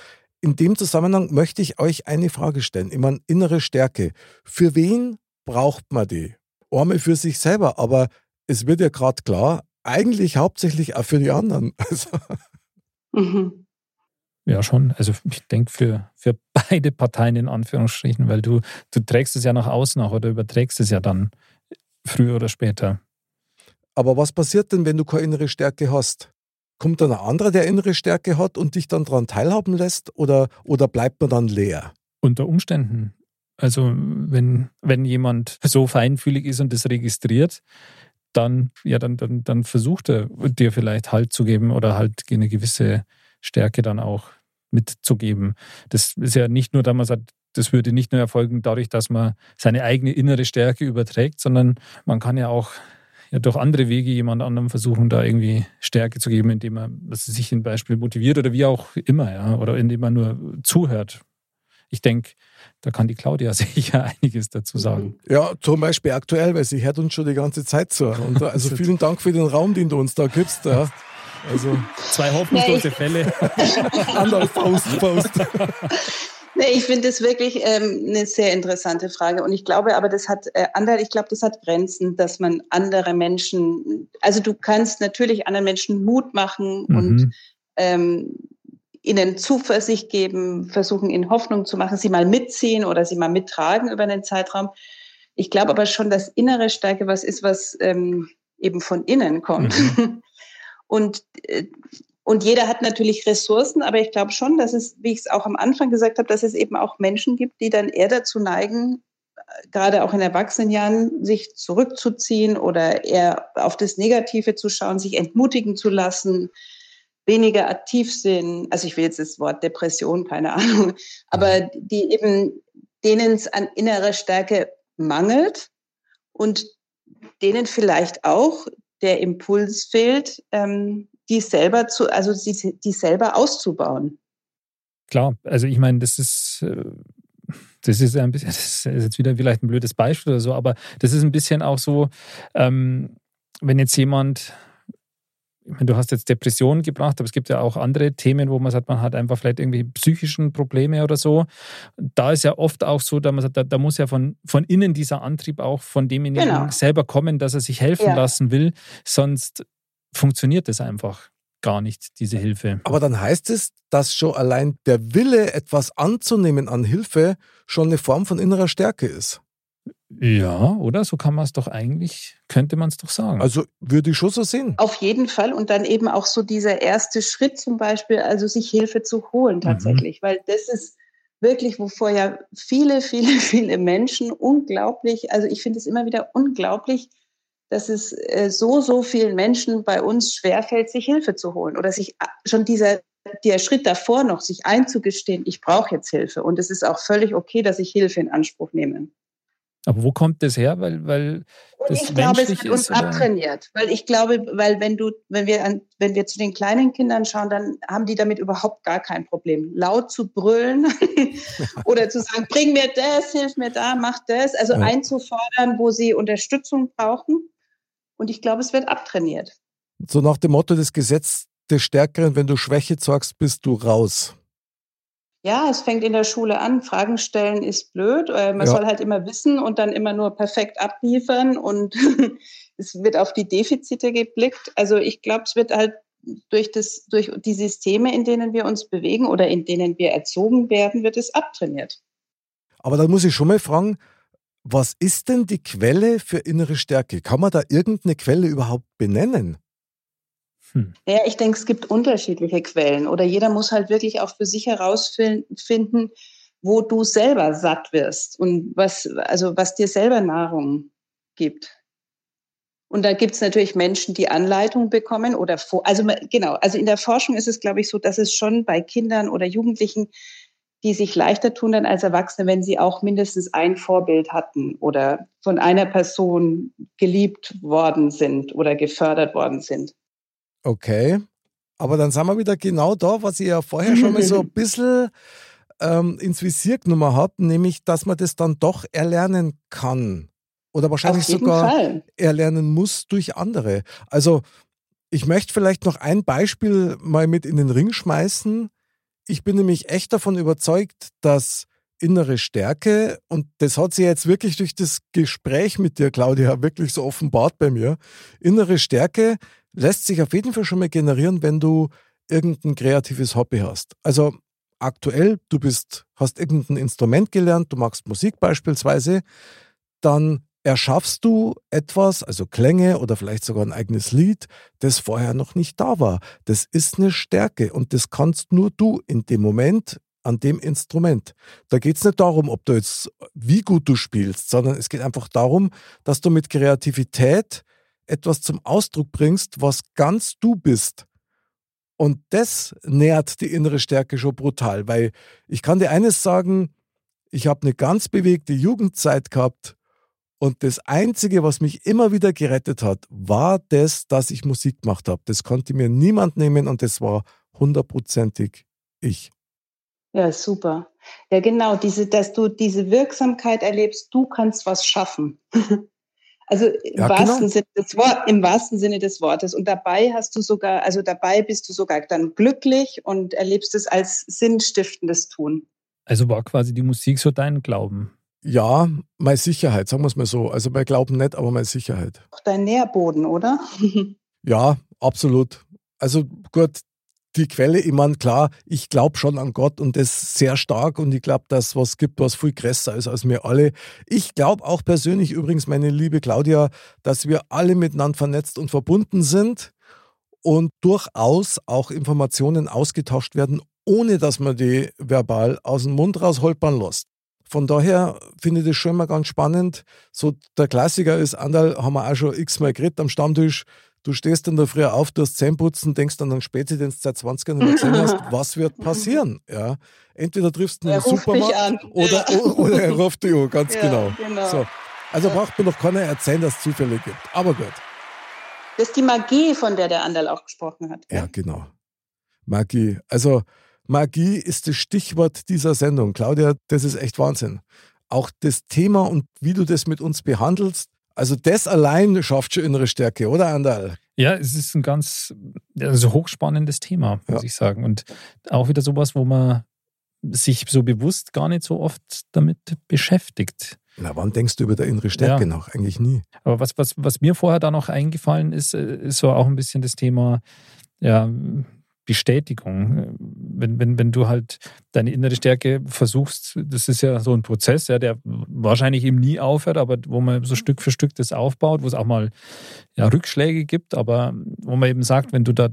In dem Zusammenhang möchte ich euch eine Frage stellen. Ich meine, innere Stärke. Für wen braucht man die? Einmal für sich selber, aber es wird ja gerade klar, eigentlich hauptsächlich auch für die anderen. Also. Mhm. Ja, schon. Also ich denke für, für beide Parteien in Anführungsstrichen, weil du, du trägst es ja nach außen auch oder überträgst es ja dann früher oder später. Aber was passiert denn, wenn du keine innere Stärke hast? Kommt dann ein anderer, der innere Stärke hat und dich dann daran teilhaben lässt oder, oder bleibt man dann leer? Unter Umständen. Also wenn, wenn jemand so feinfühlig ist und das registriert, dann, ja, dann, dann, dann versucht er dir vielleicht Halt zu geben oder halt eine gewisse Stärke dann auch mitzugeben. Das ist ja nicht nur, dass man sagt, das würde nicht nur erfolgen dadurch, dass man seine eigene innere Stärke überträgt, sondern man kann ja auch ja, durch andere Wege jemand anderem versuchen, da irgendwie Stärke zu geben, indem man sich ein Beispiel motiviert oder wie auch immer, ja, oder indem man nur zuhört. Ich denke, da kann die Claudia sicher einiges dazu sagen. Ja, zum Beispiel aktuell, weil sie hört uns schon die ganze Zeit zu. Und also vielen Dank für den Raum, den du uns da gibst. Ja. Also zwei hoffnungslose Fälle. Andere Faust, Faust. Nee, ich finde es wirklich ähm, eine sehr interessante Frage. Und ich glaube aber, das hat äh, andere, ich glaube, das hat Grenzen, dass man andere Menschen, also du kannst natürlich anderen Menschen Mut machen mhm. und ähm, ihnen Zuversicht geben, versuchen ihnen Hoffnung zu machen, sie mal mitziehen oder sie mal mittragen über einen Zeitraum. Ich glaube aber schon, dass innere Stärke was ist, was ähm, eben von innen kommt. Mhm. Und, äh, und jeder hat natürlich Ressourcen, aber ich glaube schon, dass es, wie ich es auch am Anfang gesagt habe, dass es eben auch Menschen gibt, die dann eher dazu neigen, äh, gerade auch in Erwachsenenjahren, sich zurückzuziehen oder eher auf das Negative zu schauen, sich entmutigen zu lassen, weniger aktiv sind. Also ich will jetzt das Wort Depression, keine Ahnung, aber mhm. die eben, denen es an innerer Stärke mangelt und denen vielleicht auch der Impuls fehlt, ähm, die selber zu, also die, die selber auszubauen. Klar, also ich meine, das ist, äh, das ist ein bisschen, das ist jetzt wieder vielleicht ein blödes Beispiel oder so, aber das ist ein bisschen auch so, ähm, wenn jetzt jemand du hast jetzt Depressionen gebracht, aber es gibt ja auch andere Themen, wo man sagt, man hat einfach vielleicht irgendwie psychischen Probleme oder so. Da ist ja oft auch so, dass man sagt, da, da muss ja von, von innen dieser Antrieb auch von demjenigen genau. selber kommen, dass er sich helfen ja. lassen will. Sonst funktioniert es einfach gar nicht, diese Hilfe. Aber dann heißt es, dass schon allein der Wille, etwas anzunehmen an Hilfe, schon eine Form von innerer Stärke ist. Ja, oder? So kann man es doch eigentlich, könnte man es doch sagen. Also würde ich schon so sehen. Auf jeden Fall. Und dann eben auch so dieser erste Schritt zum Beispiel, also sich Hilfe zu holen tatsächlich. Mhm. Weil das ist wirklich, wovor ja viele, viele, viele Menschen unglaublich, also ich finde es immer wieder unglaublich, dass es äh, so, so vielen Menschen bei uns schwerfällt, sich Hilfe zu holen oder sich äh, schon dieser der Schritt davor noch, sich einzugestehen, ich brauche jetzt Hilfe. Und es ist auch völlig okay, dass ich Hilfe in Anspruch nehme. Aber wo kommt das her? Weil, weil das ich glaube, es wird uns oder? abtrainiert. Weil ich glaube, weil wenn du, wenn wir an, wenn wir zu den kleinen Kindern schauen, dann haben die damit überhaupt gar kein Problem. Laut zu brüllen oder zu sagen, bring mir das, hilf mir da, mach das. Also ja. einzufordern, wo sie Unterstützung brauchen. Und ich glaube, es wird abtrainiert. So nach dem Motto des Gesetzes des Stärkeren, wenn du Schwäche zeigst, bist du raus. Ja, es fängt in der Schule an. Fragen stellen ist blöd. Man ja. soll halt immer wissen und dann immer nur perfekt abliefern und es wird auf die Defizite geblickt. Also ich glaube, es wird halt durch, das, durch die Systeme, in denen wir uns bewegen oder in denen wir erzogen werden, wird es abtrainiert. Aber da muss ich schon mal fragen, was ist denn die Quelle für innere Stärke? Kann man da irgendeine Quelle überhaupt benennen? Hm. Ja, ich denke, es gibt unterschiedliche Quellen oder jeder muss halt wirklich auch für sich herausfinden, wo du selber satt wirst und was, also was dir selber Nahrung gibt. Und da gibt es natürlich Menschen, die Anleitung bekommen oder vor, also genau, also in der Forschung ist es, glaube ich, so, dass es schon bei Kindern oder Jugendlichen, die sich leichter tun dann als Erwachsene, wenn sie auch mindestens ein Vorbild hatten oder von einer Person geliebt worden sind oder gefördert worden sind. Okay. Aber dann sind wir wieder genau da, was ich ja vorher schon mal so ein bisschen ähm, ins Visier genommen habe, nämlich, dass man das dann doch erlernen kann. Oder wahrscheinlich sogar Fall. erlernen muss durch andere. Also, ich möchte vielleicht noch ein Beispiel mal mit in den Ring schmeißen. Ich bin nämlich echt davon überzeugt, dass innere Stärke, und das hat sich jetzt wirklich durch das Gespräch mit dir, Claudia, wirklich so offenbart bei mir, innere Stärke lässt sich auf jeden Fall schon mal generieren, wenn du irgendein kreatives Hobby hast. Also aktuell, du bist, hast irgendein Instrument gelernt, du magst Musik beispielsweise, dann erschaffst du etwas, also Klänge oder vielleicht sogar ein eigenes Lied, das vorher noch nicht da war. Das ist eine Stärke und das kannst nur du in dem Moment an dem Instrument. Da geht es nicht darum, ob du jetzt, wie gut du spielst, sondern es geht einfach darum, dass du mit Kreativität etwas zum Ausdruck bringst, was ganz du bist. Und das nährt die innere Stärke schon brutal, weil ich kann dir eines sagen, ich habe eine ganz bewegte Jugendzeit gehabt und das Einzige, was mich immer wieder gerettet hat, war das, dass ich Musik gemacht habe. Das konnte mir niemand nehmen und das war hundertprozentig ich. Ja, super. Ja, genau, diese, dass du diese Wirksamkeit erlebst, du kannst was schaffen. Also im, ja, wahrsten genau. Sinne des Wort, im wahrsten Sinne des Wortes. Und dabei hast du sogar, also dabei bist du sogar dann glücklich und erlebst es als sinnstiftendes Tun. Also war quasi die Musik so dein Glauben? Ja, meine Sicherheit, sagen wir es mal so. Also mein Glauben nicht, aber meine Sicherheit. Auch dein Nährboden, oder? ja, absolut. Also gut, die Quelle, ich meine, klar, ich glaube schon an Gott und das sehr stark und ich glaube, dass was gibt, was viel größer ist als wir alle. Ich glaube auch persönlich übrigens, meine liebe Claudia, dass wir alle miteinander vernetzt und verbunden sind und durchaus auch Informationen ausgetauscht werden, ohne dass man die verbal aus dem Mund raus holpern lässt. Von daher finde ich das schon mal ganz spannend. So der Klassiker ist, Andal haben wir auch schon x-mal geredet am Stammtisch, Du stehst dann da früher auf, du hast Zähneputzen, denkst dann an Spätdienst seit 20 Jahren gesehen hast, was wird passieren? Ja, entweder triffst du einen Supermarkt oder, ja. oder er ruft dich an, ganz ja, genau. genau. So. Also braucht mir noch keiner erzählen, dass es Zufälle gibt. Aber gut. Das ist die Magie, von der der Andal auch gesprochen hat. Ja, ja genau. Magie. Also Magie ist das Stichwort dieser Sendung. Claudia, das ist echt Wahnsinn. Auch das Thema und wie du das mit uns behandelst, also das allein schafft schon innere Stärke, oder Andal? Ja, es ist ein ganz also hochspannendes Thema, muss Ja. ich sagen. Und auch wieder sowas, wo man sich so bewusst gar nicht so oft damit beschäftigt. Na, wann denkst du über der innere Stärke Ja. nach? Eigentlich nie. Aber was, was, was mir vorher da noch eingefallen ist, äh, ist so auch ein bisschen das Thema ja, Bestätigung. Wenn, wenn, wenn du halt deine innere Stärke versuchst, das ist ja so ein Prozess, ja, der wahrscheinlich eben nie aufhört, aber wo man so Stück für Stück das aufbaut, wo es auch mal ja, Rückschläge gibt, aber wo man eben sagt, wenn du da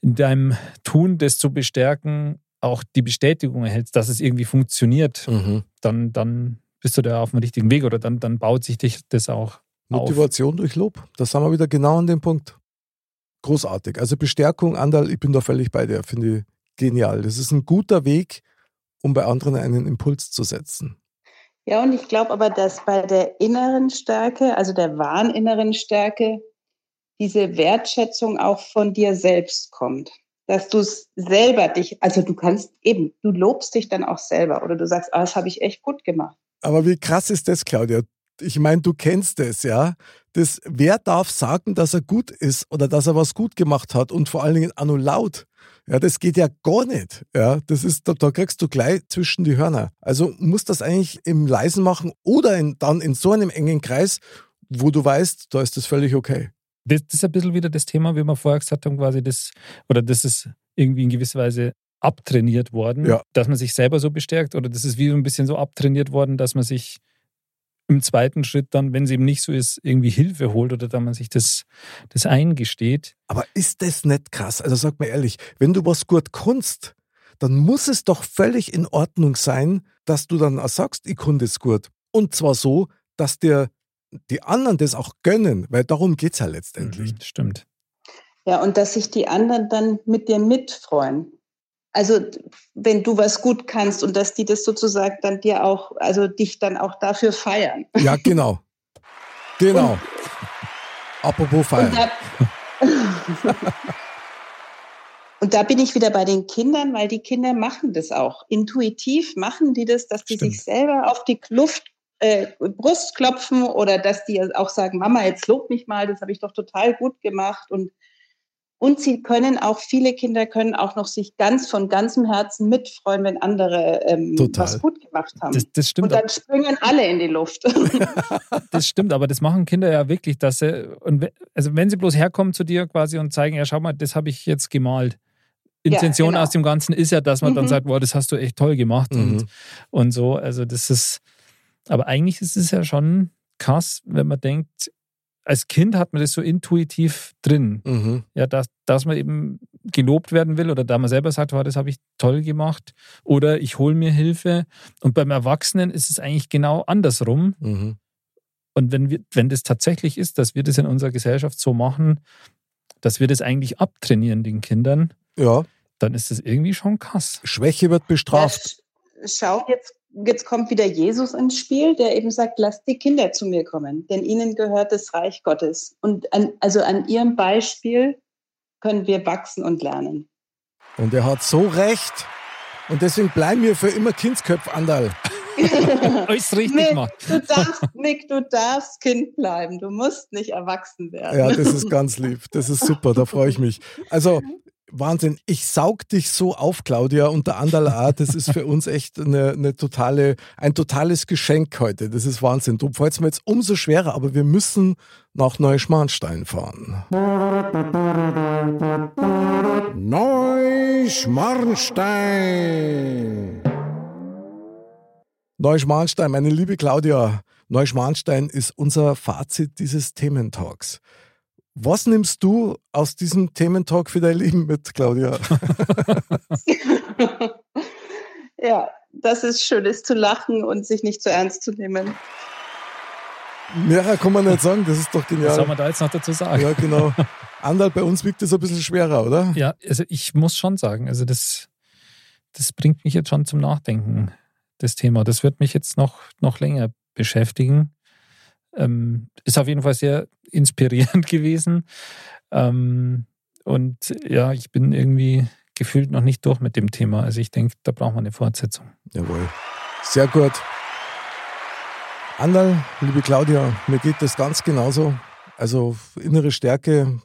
in deinem Tun das zu bestärken, auch die Bestätigung erhältst, dass es irgendwie funktioniert, Mhm. dann, dann bist du da auf dem richtigen Weg oder dann, dann baut sich dich das auch auf. Motivation durch Lob. Da sind wir wieder genau an dem Punkt. Großartig. Also Bestärkung, Andal, ich bin da völlig bei dir. Finde ich genial. Das ist ein guter Weg, um bei anderen einen Impuls zu setzen. Ja, und ich glaube aber, dass bei der inneren Stärke, also der wahren inneren Stärke, diese Wertschätzung auch von dir selbst kommt. Dass du es selber dich, also du kannst eben, du lobst dich dann auch selber oder du sagst, ah, das habe ich echt gut gemacht. Aber wie krass ist das, Claudia? Ich meine, du kennst es, ja. Das, wer darf sagen, dass er gut ist oder dass er was gut gemacht hat und vor allen Dingen nur laut? Ja, das geht ja gar nicht. Ja, das ist, da, da kriegst du gleich zwischen die Hörner. Also musst das eigentlich im Leisen machen oder in, dann in so einem engen Kreis, wo du weißt, da ist das völlig okay. Das, das ist ein bisschen wieder das Thema, wie wir vorher gesagt haben, quasi das, oder das ist irgendwie in gewisser Weise abtrainiert worden, Ja. dass man sich selber so bestärkt, oder das ist wie so ein bisschen so abtrainiert worden, dass man sich im zweiten Schritt dann, wenn es eben nicht so ist, irgendwie Hilfe holt oder dass man sich das, das eingesteht. Aber ist das nicht krass? Also sag mir ehrlich, wenn du was gut kannst, dann muss es doch völlig in Ordnung sein, dass du dann auch sagst, ich kann das gut. Und zwar so, dass dir die anderen das auch gönnen, weil darum geht es ja letztendlich. Mhm, stimmt. Ja, und dass sich die anderen dann mit dir mitfreuen. Also wenn du was gut kannst und dass die das sozusagen dann dir auch, also dich dann auch dafür feiern. Ja, genau. Genau. Apropos Und feiern. da, und da bin ich wieder bei den Kindern, weil die Kinder machen das auch. Intuitiv machen die das, dass die Stimmt. sich selber auf die Luft, äh, Brust klopfen oder dass die auch sagen, Mama, jetzt lob mich mal, das habe ich doch total gut gemacht. Und, und sie können auch, viele Kinder können auch noch sich ganz von ganzem Herzen mitfreuen, wenn andere ähm, was gut gemacht haben. Das, das und stimmt. dann springen alle in die Luft. Das stimmt, aber das machen Kinder ja wirklich, dass sie, und also wenn sie bloß herkommen zu dir quasi und zeigen, ja, schau mal, das habe ich jetzt gemalt. Intention genau. aus dem Ganzen ist ja, dass man dann Mhm. sagt, wow, das hast du echt toll gemacht Mhm. und, und so. Also das ist, aber eigentlich ist es ja schon krass, wenn man denkt, als Kind hat man das so intuitiv drin, Mhm. ja, dass, dass man eben gelobt werden will oder da man selber sagt, wow, das habe ich toll gemacht oder ich hole mir Hilfe. Und beim Erwachsenen ist es eigentlich genau andersrum. Mhm. Und wenn, wir, wenn das tatsächlich ist, dass wir das in unserer Gesellschaft so machen, dass wir das eigentlich abtrainieren den Kindern, Ja, dann ist das irgendwie schon krass. Schwäche wird bestraft. Ja, sch- schau, jetzt, jetzt kommt wieder Jesus ins Spiel, der eben sagt, lasst die Kinder zu mir kommen, denn ihnen gehört das Reich Gottes. Und an, also an ihrem Beispiel können wir wachsen und lernen. Und er hat so recht. Und deswegen bleiben wir für immer Kindsköpf, Andal. Alles richtig Nick, gemacht. du darfst, Nick, du darfst Kind bleiben. Du musst nicht erwachsen werden. Ja, das ist ganz lieb. Das ist super, da freue ich mich. Also, Wahnsinn. Ich saug dich so auf, Claudia, der Andal auch. Das ist für uns echt eine, eine totale, ein totales Geschenk heute. Das ist Wahnsinn. Fällt es mir jetzt umso schwerer, aber wir müssen nach Neuschmarnstein fahren. Neuschmarnstein. Neuschmarnstein, meine liebe Claudia, Neuschmarnstein ist unser Fazit dieses Thementalks. Was nimmst du aus diesem Thementalk für dein Leben mit, Claudia? ja, das ist schön, ist zu lachen und sich nicht zu ernst zu nehmen. Mehrer kann man nicht sagen, das ist doch Was soll genial. man da jetzt noch dazu sagen? Ja, genau. Andal, bei uns wiegt es ein bisschen schwerer, oder? Ja, also ich muss schon sagen, also das, das bringt mich jetzt schon zum Nachdenken, das Thema. Das wird mich jetzt noch, noch länger beschäftigen. Ähm, ist auf jeden Fall sehr inspirierend gewesen. Ähm, und ja, ich bin irgendwie gefühlt noch nicht durch mit dem Thema. Also ich denke, da brauchen wir eine Fortsetzung. Jawohl. Sehr gut. Andal, liebe Claudia, mir geht das ganz genauso. Also innere Stärke,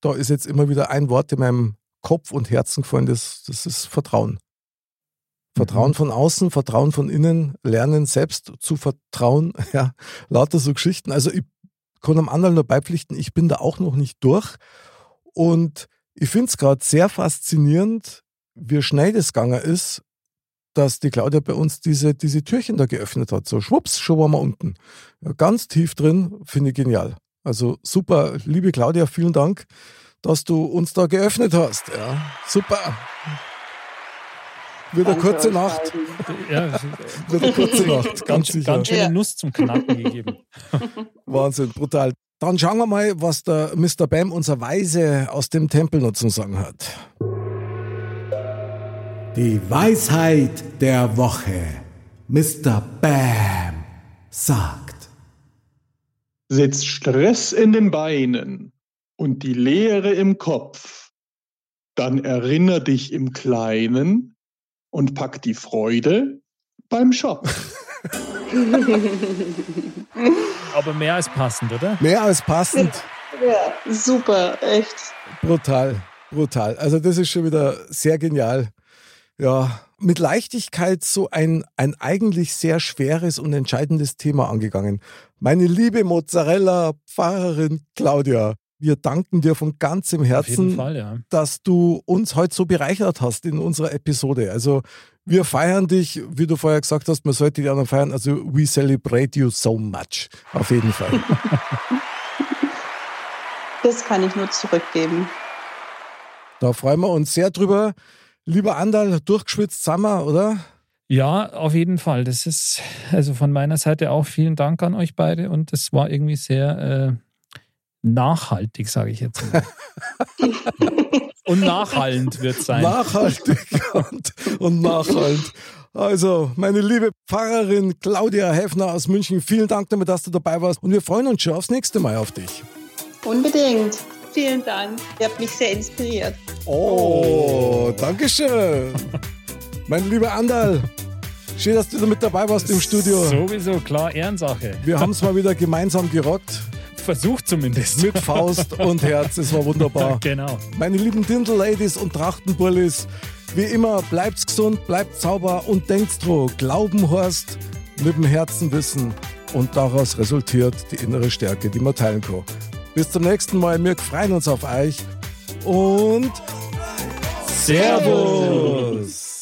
da ist jetzt immer wieder ein Wort in meinem Kopf und Herzen gefallen, das, das ist Vertrauen. Vertrauen von außen, Vertrauen von innen, lernen selbst zu vertrauen, ja, lauter so Geschichten. Also ich kann am anderen nur beipflichten, ich bin da auch noch nicht durch. Und ich finde es gerade sehr faszinierend, wie schnell das gegangen ist, dass die Claudia bei uns diese, diese Türchen da geöffnet hat. So schwupps, schon waren wir unten. Ja, ganz tief drin, finde ich genial. Also super, liebe Claudia, vielen Dank, dass du uns da geöffnet hast. Ja, super. Wieder Danke kurze Nacht. Ja, Wieder kurze Nacht, ganz, ganz, ganz schöne ja. Nuss zum Knacken gegeben. Wahnsinn, brutal. Dann schauen wir mal, was der Mr. Bam, unser Weise aus dem Tempel noch zu sagen hat. Die Weisheit der Woche. Mr. Bam sagt. Setz Stress in den Beinen und die Leere im Kopf. Dann erinnere dich im Kleinen und pack die Freude beim Shop. Aber mehr als passend, oder? Mehr als passend. Ja, super, echt. Brutal, brutal. Also das ist schon wieder sehr genial ja, mit Leichtigkeit so ein, ein eigentlich sehr schweres und entscheidendes Thema angegangen. Meine liebe Mozzarella-Pfarrerin Claudia, wir danken dir von ganzem Herzen, Fall, ja. dass du uns heute so bereichert hast in unserer Episode. Also wir feiern dich, wie du vorher gesagt hast, man sollte die anderen feiern. Also we celebrate you so much. Auf jeden Fall. Das kann ich nur zurückgeben. Da freuen wir uns sehr drüber. Lieber Andal, durchgeschwitzt Sommer, oder? Ja, auf jeden Fall. Das ist also von meiner Seite auch vielen Dank an euch beide und es war irgendwie sehr äh, nachhaltig, sage ich jetzt mal. und nachhallend wird es sein. Nachhaltig und, und nachhallend. Also, meine liebe Pfarrerin Claudia Heffner aus München, vielen Dank damit, dass du dabei warst und wir freuen uns schon aufs nächste Mal auf dich. Unbedingt. Vielen Dank. Ihr habt mich sehr inspiriert. Oh, danke schön. mein lieber Andal, schön, dass du mit dabei warst im Studio. Sowieso, klar, Ehrensache. Wir haben es mal wieder gemeinsam gerockt. Versucht zumindest. Mit Faust und Herz, es war wunderbar. genau. Meine lieben Dirndl-Ladies und Trachtenbullis, wie immer, bleibt's gesund, bleibt sauber und denkt dran, Glauben horst, mit dem Herzen wissen und daraus resultiert die innere Stärke, die man teilen kann. Bis zum nächsten Mal. Wir freuen uns auf euch und Servus.